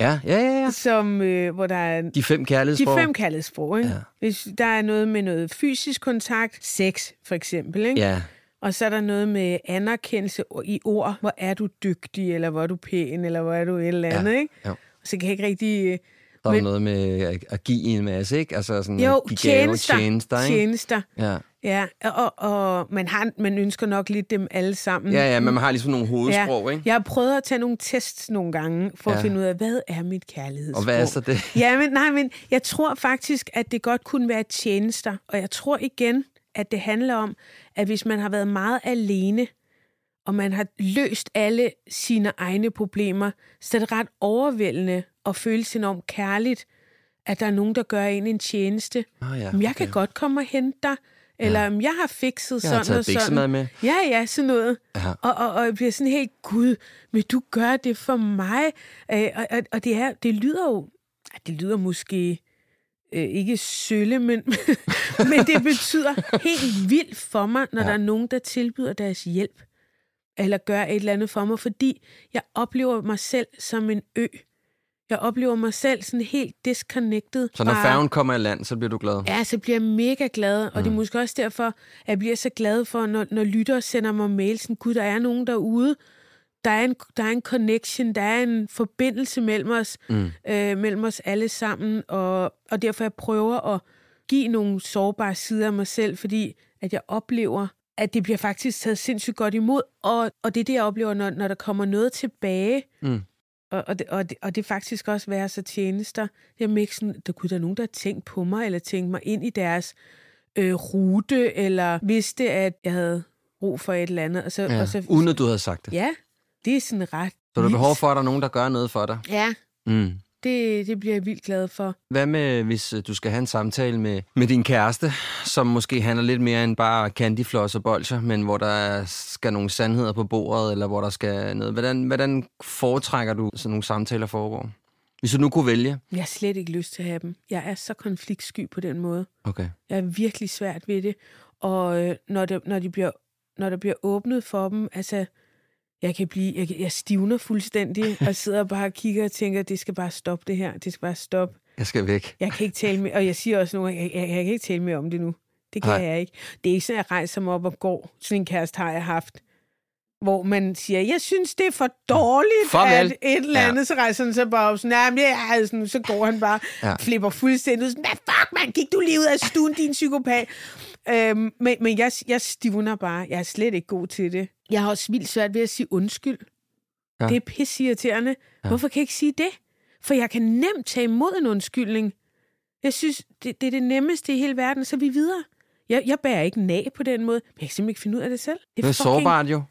Ja, ja, ja. ja. som, øh, hvor der er De fem de kærlighedssprog. fem kærlighedssprog. Ikke? Ja. Ja. Hvis der er noget med noget fysisk kontakt, sex for eksempel, ikke? Ja, Og så er der noget med anerkendelse i ord. Hvor er du dygtig, eller hvor er du pæn, eller hvor er du et eller andet, Ja, ikke? Og så kan jeg ikke rigtig... øh, Der er Men- noget med at, at give en masse, ikke? Altså sådan Jo, at give tjenester. tjenester, ikke? Tjenester. Ja. Ja, og, og man, har, man ønsker nok lidt dem alle sammen. ja, ja, men man har ligesom nogle hovedsprog, ikke? Jeg har prøvet at tage nogle tests nogle gange, for ja. Ja. at finde ud af, hvad er mit kærlighedssprog? Og hvad er så det? Ja, men, nej, men jeg tror faktisk, at det godt kunne være tjenester. Og jeg tror igen, at det handler om, at hvis man har været meget alene, og man har løst alle sine egne problemer, så er det ret overvældende at føle sig enormt kærligt, at der er nogen, der gør en en tjeneste. Ah, ja, Men jeg okay. kan godt komme og hente dig, eller ja. jeg har fikset Jeg har sådan taget og sådan. med. Ja, ja, sådan noget. Ja. Og, og, og jeg bliver sådan helt, gud, vil du gøre det for mig? Øh, og, og, og det, her, det lyder jo, det lyder måske øh, ikke sølle, men, men det betyder helt vildt for mig, når ja. der er nogen, der tilbyder deres hjælp, eller gør et eller andet for mig, fordi jeg oplever mig selv som en ø. Jeg oplever mig selv sådan helt disconnected. Så når fra- færgen kommer i land, så bliver du glad? Ja, så bliver jeg mega glad, og mm. det er måske også derfor, at jeg bliver så glad for, når, når lyttere sender mig mails, sådan, gud, der er nogen derude, der er en, der er en connection, der er en forbindelse mellem os, mm. øh, mellem os alle sammen, og, og derfor jeg prøver at give nogle sårbare sider af mig selv, fordi at jeg oplever, at det bliver faktisk taget sindssygt godt imod, og, og det er det, jeg oplever, når, når der kommer noget tilbage, Mm. og, og, det, og, det, og det faktisk også være så tjenester. Jeg er ikke sådan, der kunne der er nogen, der har tænkt på mig, eller tænkt mig ind i deres øh, rute, eller vidste, at jeg havde brug for et eller andet. Og så, Ja. og så, Uden at du havde sagt det. ja, det er sådan ret Så du har behov for, at der er nogen, der gør noget for dig. Ja, Mm. Det, det bliver jeg vildt glad for. Hvad med, hvis øh, du skal have en samtale med, med din kæreste, som måske handler lidt mere end bare candyfloss og bolcher, men hvor der skal nogle sandheder på bordet, eller hvor der skal noget. Hvordan, hvordan foretrækker du sådan nogle samtaler foregår? Hvis du nu kunne vælge. Jeg har slet ikke lyst til at have dem. Jeg er så konfliktsky på den måde. Okay. Jeg er virkelig svært ved det. Og øh, når, det, når, de bliver, når der bliver åbnet for dem, altså, jeg kan blive, jeg, jeg stivner fuldstændig, og sidder bare og kigger og tænker, det skal bare stoppe det her, det skal bare stoppe. Jeg skal væk. Jeg kan ikke tale mere, og jeg siger også nu, jeg, jeg, jeg kan ikke tale mere om det nu. Det kan Nej. jeg ikke. Det er ikke sådan, at jeg rejser mig op og går. Sådan en kæreste har jeg haft. Hvor man siger, jeg synes, det er for dårligt, Farvel. at et eller andet, ja. så rejser han sig bare op, sådan, men det er sådan, så går han bare, Ja. ja. flipper fuldstændig ud, sådan, hvad fuck, man, gik du lige ud af stuen, din psykopat. Øhm, men men jeg, jeg stivner bare, jeg er slet ikke god til det. Jeg har også vildt svært ved at sige undskyld. Ja. Ja. Det er pissirriterende. Ja. Hvorfor kan jeg ikke sige det? For jeg kan nemt tage imod en undskyldning. Jeg synes, det, det er det nemmeste i hele verden, så er vi videre. Jeg, jeg bærer ikke nag på den måde, men jeg kan simpelthen ikke finde ud af det selv. Det er sårbart jo.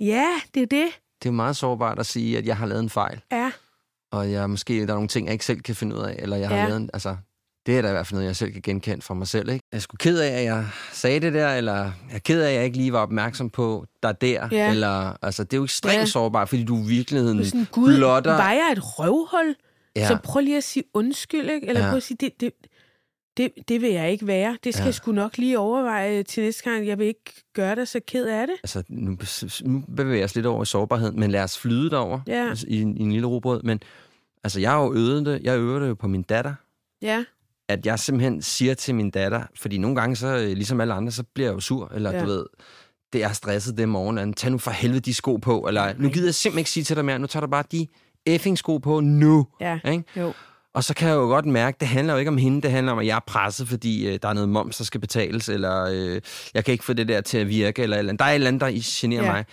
Ja, det er det. Det er meget sårbart at sige, at jeg har lavet en fejl, Ja, og jeg måske der er nogle ting, jeg ikke selv kan finde ud af, eller jeg har Ja. lavet en, altså, det er da i hvert fald noget, jeg selv kan genkende fra mig selv. Ikke? Jeg er sgu ked af, at jeg sagde det der, eller jeg er ked af, at jeg ikke lige var opmærksom på dig der. Ja. Eller, altså, det er jo ekstremt Ja. sårbart, fordi du i virkeligheden du sådan, gud, blotter... var jeg et røvhul? Ja. Så prøv lige at sige undskyld, ikke? Eller ja. prøv at sige, det, det, det, det vil jeg ikke være. Det skal Ja. jeg sgu nok lige overveje til næste gang. Jeg vil ikke gøre dig så ked af det. Altså, nu, nu bevæger jeg os lidt over i sårbarhed, men lad os flyde derover Ja. i, en- i en lille robrød. Men altså, jeg har jo øvet det. Jeg øver det jo på min datter. Ja, at jeg simpelthen siger til min datter, fordi nogle gange, så øh, ligesom alle andre, så bliver jeg jo sur, eller ja. Du ved, det er stresset det morgen, at tag nu for helvede de sko på, eller nu gider jeg simpelthen ikke sige til dig mere, nu tager du bare de effing sko på nu. ja, Ikke? jo. Og så kan jeg jo godt mærke, det handler jo ikke om hende, det handler om, at jeg er presset, fordi øh, der er noget moms, der skal betales, eller øh, jeg kan ikke få det der til at virke, eller, eller der er et eller andet, der generer ja. Mig.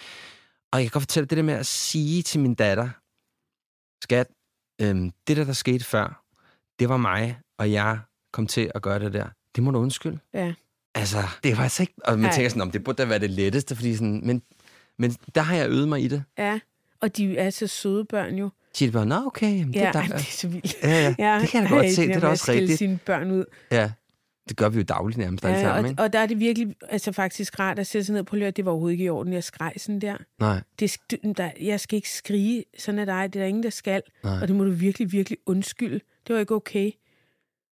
Og jeg kan godt fortælle det der med at sige til min datter, skat, øhm, det der, der skete før, det var mig, og jeg kom til at gøre det der. Det må du undskylde. Ja. Altså, det var altså ikke... Og man Nej. tænker sådan, om det burde da være det letteste, fordi sådan... Men, men der har jeg øvet mig i det. Ja, og de er så søde børn jo. Så de bare, nå okay, jamen, det Ja, er der. det er så vildt. Ja, ja, det kan jeg da godt ej, se, det er da også rigtigt. sine børn ud. Ja, det gør vi jo dagligt nærmest alle Ja, sammen, og, ikke? og der er det virkelig altså faktisk rart at sætte sig ned på løb. Det var overhovedet ikke i orden, jeg skreg sådan der. Nej, Det, der. Jeg skal ikke skrige sådan af dig. Det er der ingen, der skal. Nej. Og det må du virkelig, virkelig undskylde. Det var ikke okay.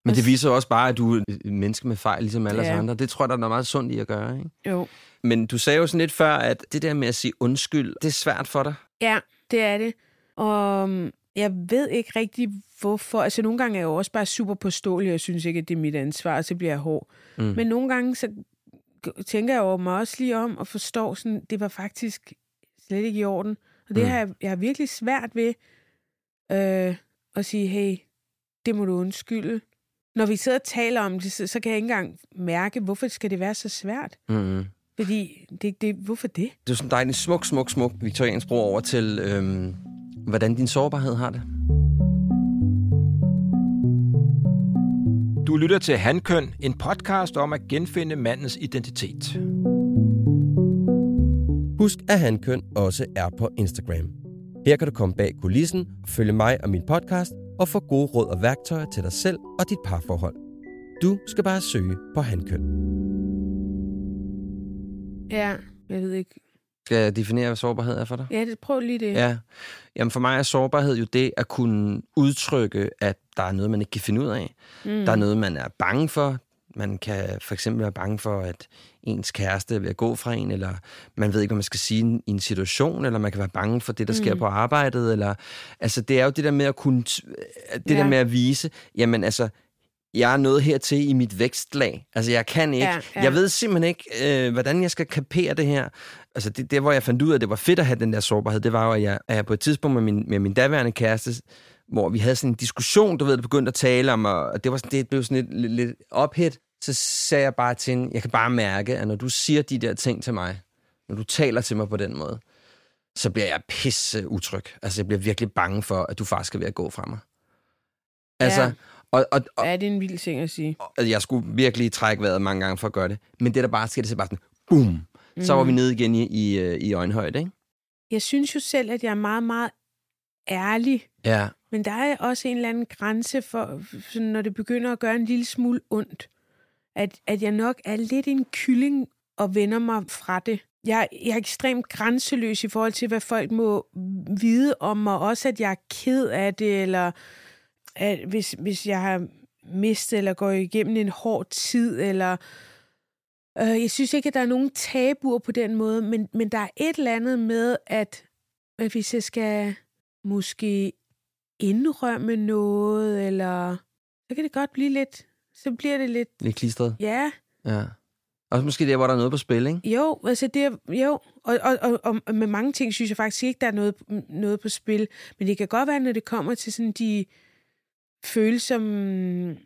Men det viser jo også bare, at du er et menneske med fejl, ligesom alle os Ja. andre. Det tror jeg, der er meget sundt i at gøre, ikke? Jo. Men du sagde jo sådan lidt før, at det der med at sige undskyld, det er svært for dig. Ja, det er det. Og um, jeg ved ikke rigtig, hvorfor. Altså, nogle gange er jeg jo også bare super påståelig, og jeg synes ikke, at det er mit ansvar, og så bliver jeg hård. Mm. Men nogle gange, så tænker jeg over mig også lige om og forstår sådan, det var faktisk slet ikke i orden. Og det mm. har jeg, jeg har virkelig svært ved øh, at sige, hey, det må du undskylde. Når vi sidder og taler om det, så, så kan jeg ikke engang mærke, hvorfor skal det være så svært? Mm. Fordi, det, det, hvorfor det? Det er sådan dejligt smuk, smuk, smuk viktoriansk bro over til, øhm, hvordan din sårbarhed har det. Du lytter til Handkøn, en podcast om at genfinde mandens identitet. Husk, at Handkøn også er på Instagram. Her kan du komme bag kulissen, følge mig og min podcast og få gode råd og værktøjer til dig selv og dit parforhold. Du skal bare søge på Handkøn. Ja, jeg ved ikke. Skal jeg definere, hvad sårbarhed er for dig? Ja, det, prøv lige det. Ja. Jamen for mig er sårbarhed jo det at kunne udtrykke, at der er noget, man ikke kan finde ud af. Mm. Der er noget, man er bange for. Man kan for eksempel være bange for, at ens kæreste er ved at gå fra en, eller man ved ikke, hvad man skal sige i en situation, eller man kan være bange for det, der sker Mm. på arbejdet. Eller, altså, det er jo det der med at kunne, det Ja. der med at vise, jamen altså, jeg er nået hertil i mit vækstlag. Altså, jeg kan ikke. Ja, ja. Jeg ved simpelthen ikke, øh, hvordan jeg skal kapere det her. Altså, det, det, hvor jeg fandt ud af, at det var fedt at have den der sårbarhed, det var jo, at jeg, at jeg på et tidspunkt med min, med min daværende kæreste, hvor vi havde sådan en diskussion, du ved, der begyndte at tale om, og det, var sådan, det blev sådan lidt, lidt, lidt ophit, så sagde jeg bare til hende, jeg kan bare mærke, at når du siger de der ting til mig, når du taler til mig på den måde, så bliver jeg pisse utryg. Altså, jeg bliver virkelig bange for, at du faktisk er ved at gå fra mig. Altså, Ja. og, og, og, Ja, det er en vild ting at sige. Altså, jeg skulle virkelig trække vejret mange gange for at gøre det. Men det der bare sker, det er bare sådan, boom. Så var vi nede igen i, i, øh, i øjenhøjde, ikke? Jeg synes jo selv, at jeg er meget, meget ærlig. Ja. Men der er også en eller anden grænse for, sådan, når det begynder at gøre en lille smule ondt. At, at jeg nok er lidt en kylling og vender mig fra det. Jeg, jeg er ekstremt grænseløs i forhold til, hvad folk må vide om mig. Også at jeg er ked af det, eller at hvis, hvis jeg har mistet eller går igennem en hård tid, eller øh, jeg synes ikke, at der er nogen tabuer på den måde, men, men der er et eller andet med, at, at hvis jeg skal måske indrømme noget, eller så kan det godt blive lidt, så bliver det lidt, Lidt klistret. ja, Ja. Også måske der, hvor der er noget på spil, ikke? jo, altså det er, jo, og, og, og, og med mange ting synes jeg faktisk ikke, der er noget, noget på spil, men det kan godt være, når det kommer til sådan de følelser, som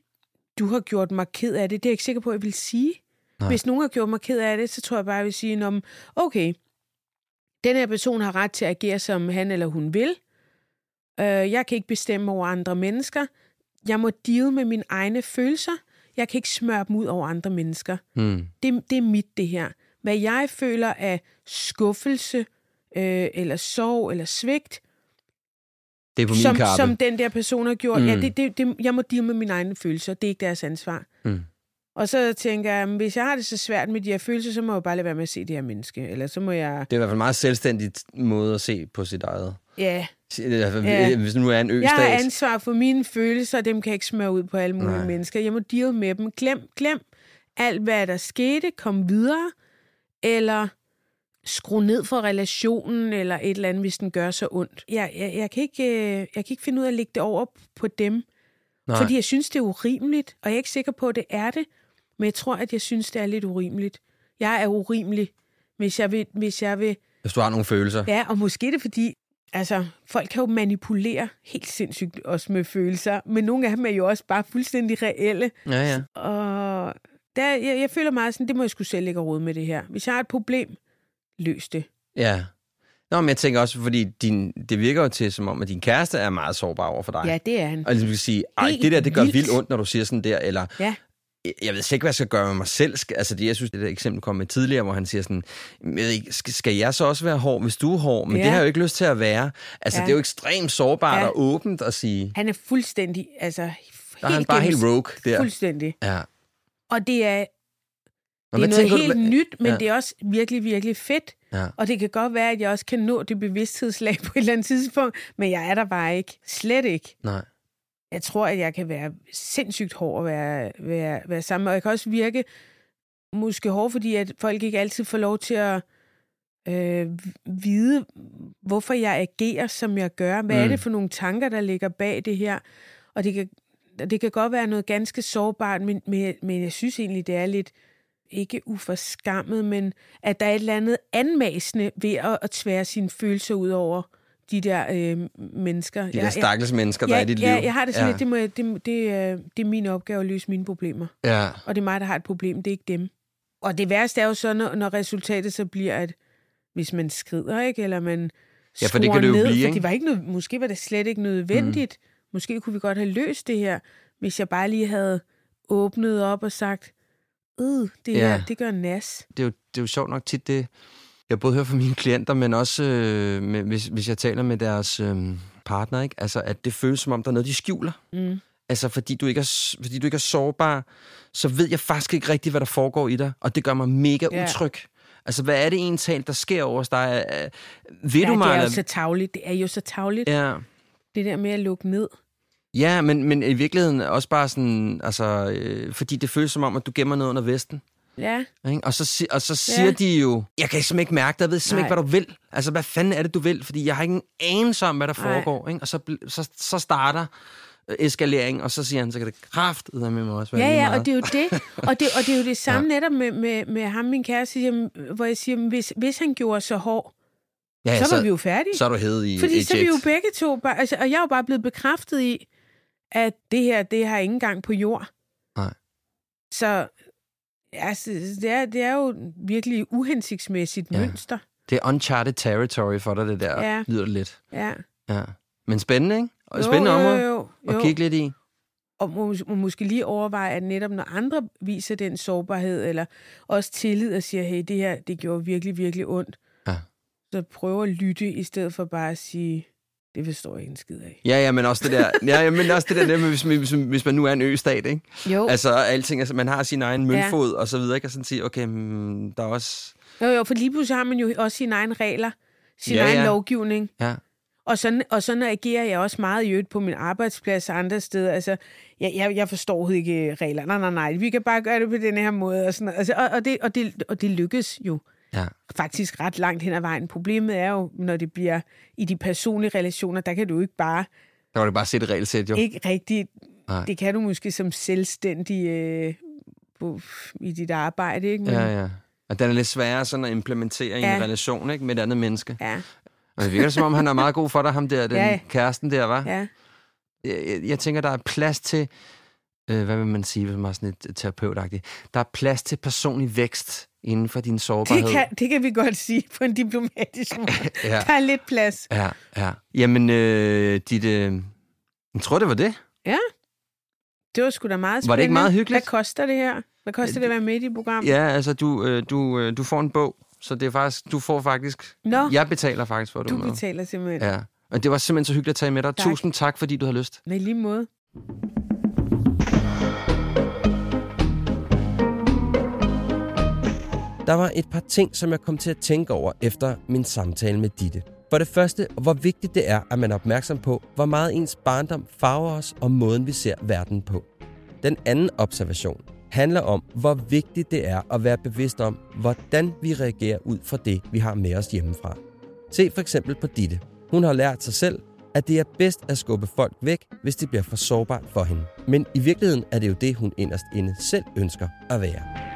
du har gjort mig ked af det, det er jeg ikke sikker på, at jeg vil sige. Nej. Hvis nogen har gjort mig ked af det, så tror jeg bare, jeg vil sige, om, okay, den her person har ret til at agere, som han eller hun vil. Øh, jeg kan ikke bestemme over andre mennesker. Jeg må deal med mine egne følelser. Jeg kan ikke smøre dem ud over andre mennesker. Hmm. Det, det er mit, det her. Hvad jeg føler af skuffelse, øh, eller sorg, eller svigt, Det er på min som, kappe. som den der person har gjort. Mm. Ja, Mm. det, det, det, jeg må deal med mine egne følelser. Det er ikke deres ansvar. Mm. Og så tænker jeg, hvis jeg har det så svært med de her følelser, så må jeg bare lade være med at se det her menneske. Eller så må jeg... Det er i hvert fald en meget selvstændigt måde at se på sit eget. Ja, Ja. Ja. Hvis nu er en jeg har ansvar for mine følelser, og dem kan jeg ikke smøre ud på alle mulige Nej. mennesker. Jeg må deal med dem. Glem, glem alt, hvad der skete. Kom videre. Eller skru ned for relationen, eller et eller andet, hvis den gør så ondt. Jeg, jeg, jeg, kan, ikke, øh, jeg kan ikke finde ud af at lægge det over på dem. Nej. Fordi jeg synes, det er urimeligt, og jeg er ikke sikker på, at det er det. Men jeg tror, at jeg synes, det er lidt urimeligt. Jeg er urimelig, hvis jeg vil... Hvis jeg vil Hvis du har nogle følelser. ja, og måske er det fordi, altså, folk kan jo manipulere helt sindssygt også med følelser, men nogle af dem er jo også bare fuldstændig reelle. Ja, ja. Og der, jeg, jeg føler meget sådan, det må jeg skulle selv lægge råd med det her. Hvis jeg har et problem, løs det. Ja. Nå, men jeg tænker også, fordi din, det virker jo til, som om, at din kæreste er meget sårbar over for dig. Ja, det er han. Og ligesom vil sige, ej, Helt det der, det gør vildt. vildt ondt, når du siger sådan der, eller Ja. Jeg ved ikke, hvad jeg skal gøre med mig selv. Altså, det, jeg synes, det der eksempel kom med tidligere, hvor han siger sådan, jeg ikke, skal, jeg så også være hård, hvis du er hård? Men Ja. det har jeg jo ikke lyst til at være. Altså, Ja. det er jo ekstremt sårbart Ja. og åbent at sige. Han er fuldstændig, altså... Der er han bare helt rogue der. Fuldstændig. Ja. Og det er, Nå, det er noget helt du, nyt, men ja. det er også virkelig, virkelig fedt. Ja. Og det kan godt være, at jeg også kan nå det bevidsthedslag på et eller andet tidspunkt, men jeg er der bare ikke. Slet ikke. Nej. Jeg tror, at jeg kan være sindssygt hård at være, være, være sammen med. Og jeg kan også virke måske hård, fordi at folk ikke altid får lov til at øh, vide, hvorfor jeg agerer, som jeg gør. Hvad mm. er Mm. det for nogle tanker, der ligger bag det her? Og det kan, det kan godt være noget ganske sårbart, men, men, men jeg synes egentlig, det er lidt ikke uforskammet, men at der er et eller andet anmasende ved at, at tvære sine følelser ud over de der øh, mennesker. De der stakkels mennesker, der ja, er i dit liv. Ja, jeg har det sådan ja. lidt, det, må, jeg- det, det, øh, det er min opgave at løse mine problemer. Ja. Og det er mig, der har et problem, det er ikke dem. Og det værste er jo så, når, når resultatet så bliver, at hvis man skrider, ikke, eller man Ja, for det kan det jo ned, blive, for ikke? det var ikke noget, måske var det slet ikke nødvendigt. Mm. Måske kunne vi godt have løst det her, hvis jeg bare lige havde åbnet op og sagt, øh, det Ja. her, det gør nas. det er, jo, det er jo sjovt nok tit det, jeg både hører fra mine klienter, men også øh, med, hvis, hvis jeg taler med deres øh, partner, ikke? Altså, at det føles som om, der er noget, de skjuler. Mm. Altså, fordi du, ikke er, fordi du ikke er sårbar, så ved jeg faktisk ikke rigtigt, hvad der foregår i dig, og det gør mig mega Ja. utryg. Altså, hvad er det egentlig, der sker over hos dig? Øh, Ved Ja, du mig? det er jo så tavligt. Det er jo så tavligt. Ja, det der med at lukke ned. ja men, men i virkeligheden også bare sådan, altså, øh, fordi det føles som om, at du gemmer noget under vesten. Ja, Ikke? Og, så, og så siger Ja. de jo, jeg kan simpelthen ikke mærke det, jeg ved simpelthen ikke, hvad du vil. Altså, hvad fanden er det, du vil? Fordi jeg har ikke en anelse om, hvad der Nej. foregår. Ikke? Og så, så, så starter øh, eskalering, og så siger han, så kan det kraftet med mig også ja, ja, og det er jo det. Og det, og det er jo det samme ja. netop med, med, med ham, min kæreste, siger, hvor jeg siger, hvis, hvis han gjorde så hård, ja, så var vi jo færdige. Så er du hed i Fordi så er vi jo eject. begge to bare, altså, og jeg er jo bare blevet bekræftet i, at det her, det har ingen gang på jord. Nej. Så altså, det, er, det er jo virkelig uhensigtsmæssigt Ja. mønster. Det er uncharted territory for dig, det der, Ja. lyder det lidt. Ja. Ja. Men spændende, ikke? Og Jo, spændende jo, område jo, jo. at kigge lidt i. Og må, må måske lige overveje, at netop når andre viser den sårbarhed, eller også tillid og siger, hey, det her, det gjorde virkelig, virkelig ondt, Ja. så prøv at lytte, i stedet for bare at sige, det forstår jeg ikke en skid af. Ja, ja, men også det der, ja, ja, men også det der, med, hvis, hvis, hvis man nu er en østat, ikke? Jo, Altså, alting, altså, man har sin egen møntfod og så videre, ikke? Og sådan sige, okay, mm, der er også... jo, jo, for lige pludselig har man jo også sine egne regler, sin Ja, egen ja. lovgivning. Ja, Og sådan, og sådan agerer jeg også meget i øvrigt på min arbejdsplads og andre steder. Altså, jeg, jeg, jeg forstår ikke regler. Nej, nej, nej. Vi kan bare gøre det på den her måde. Og, sådan, altså, og, og, det, og, det, og det lykkes jo ja. faktisk ret langt hen ad vejen. Problemet er jo, når det bliver i de personlige relationer, der kan du ikke bare, Der var det bare sætte regelsæt, jo. ikke rigtigt, Nej. det kan du måske som selvstændig øh, på, i dit arbejde, ikke? Men, Ja, ja. Og den er lidt sværere sådan at implementere i Ja. en relation, ikke? Med et andet menneske. ja, Og det virker som om, han er meget god for dig, ham der, den Ja. kæresten der, var. ja. Jeg, jeg, jeg tænker, der er plads til, øh, hvad vil man sige, hvis man er sådan lidt terapeutagtigt, der er plads til personlig vækst inden for din sårbarhed. Det, kan, det kan vi godt sige på en diplomatisk måde. Ja. Der er lidt plads. Ja, ja. Jamen, øh, dit, øh, jeg tror, det var det. Ja, det var sgu da meget spændende. Var det ikke meget hyggeligt? Hvad koster det her? Hvad koster det at være med i dit program? Ja, altså, du, øh, du, øh, du får en bog, så det er faktisk, du får faktisk, Nå, jeg betaler faktisk for, at du, du er med. betaler simpelthen. Ja, og det var simpelthen så hyggeligt at tage med dig. Tak. Tusind tak, fordi du har lyst. Nej, lige måde. Der var et par ting, som jeg kom til at tænke over efter min samtale med Ditte. For det første, hvor vigtigt det er, at man er opmærksom på, hvor meget ens barndom farver os og måden, vi ser verden på. Den anden observation handler om, hvor vigtigt det er at være bevidst om, hvordan vi reagerer ud fra det, vi har med os hjemmefra. Se for eksempel på Ditte. Hun har lært sig selv, at det er bedst at skubbe folk væk, hvis det bliver for sårbart for hende. Men i virkeligheden er det jo det, hun inderst inde selv ønsker at være.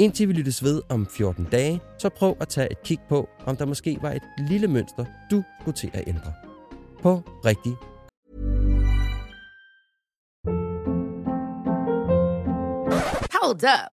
Indtil vi lyttes ved om 14 dage, så prøv at tage et kig på, om der måske var et lille mønster, du skulle til at ændre. På rigtig Hold up.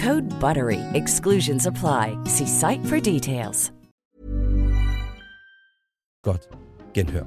Code BUTTERY. Exclusions apply. See site for details. Godt. Genhør.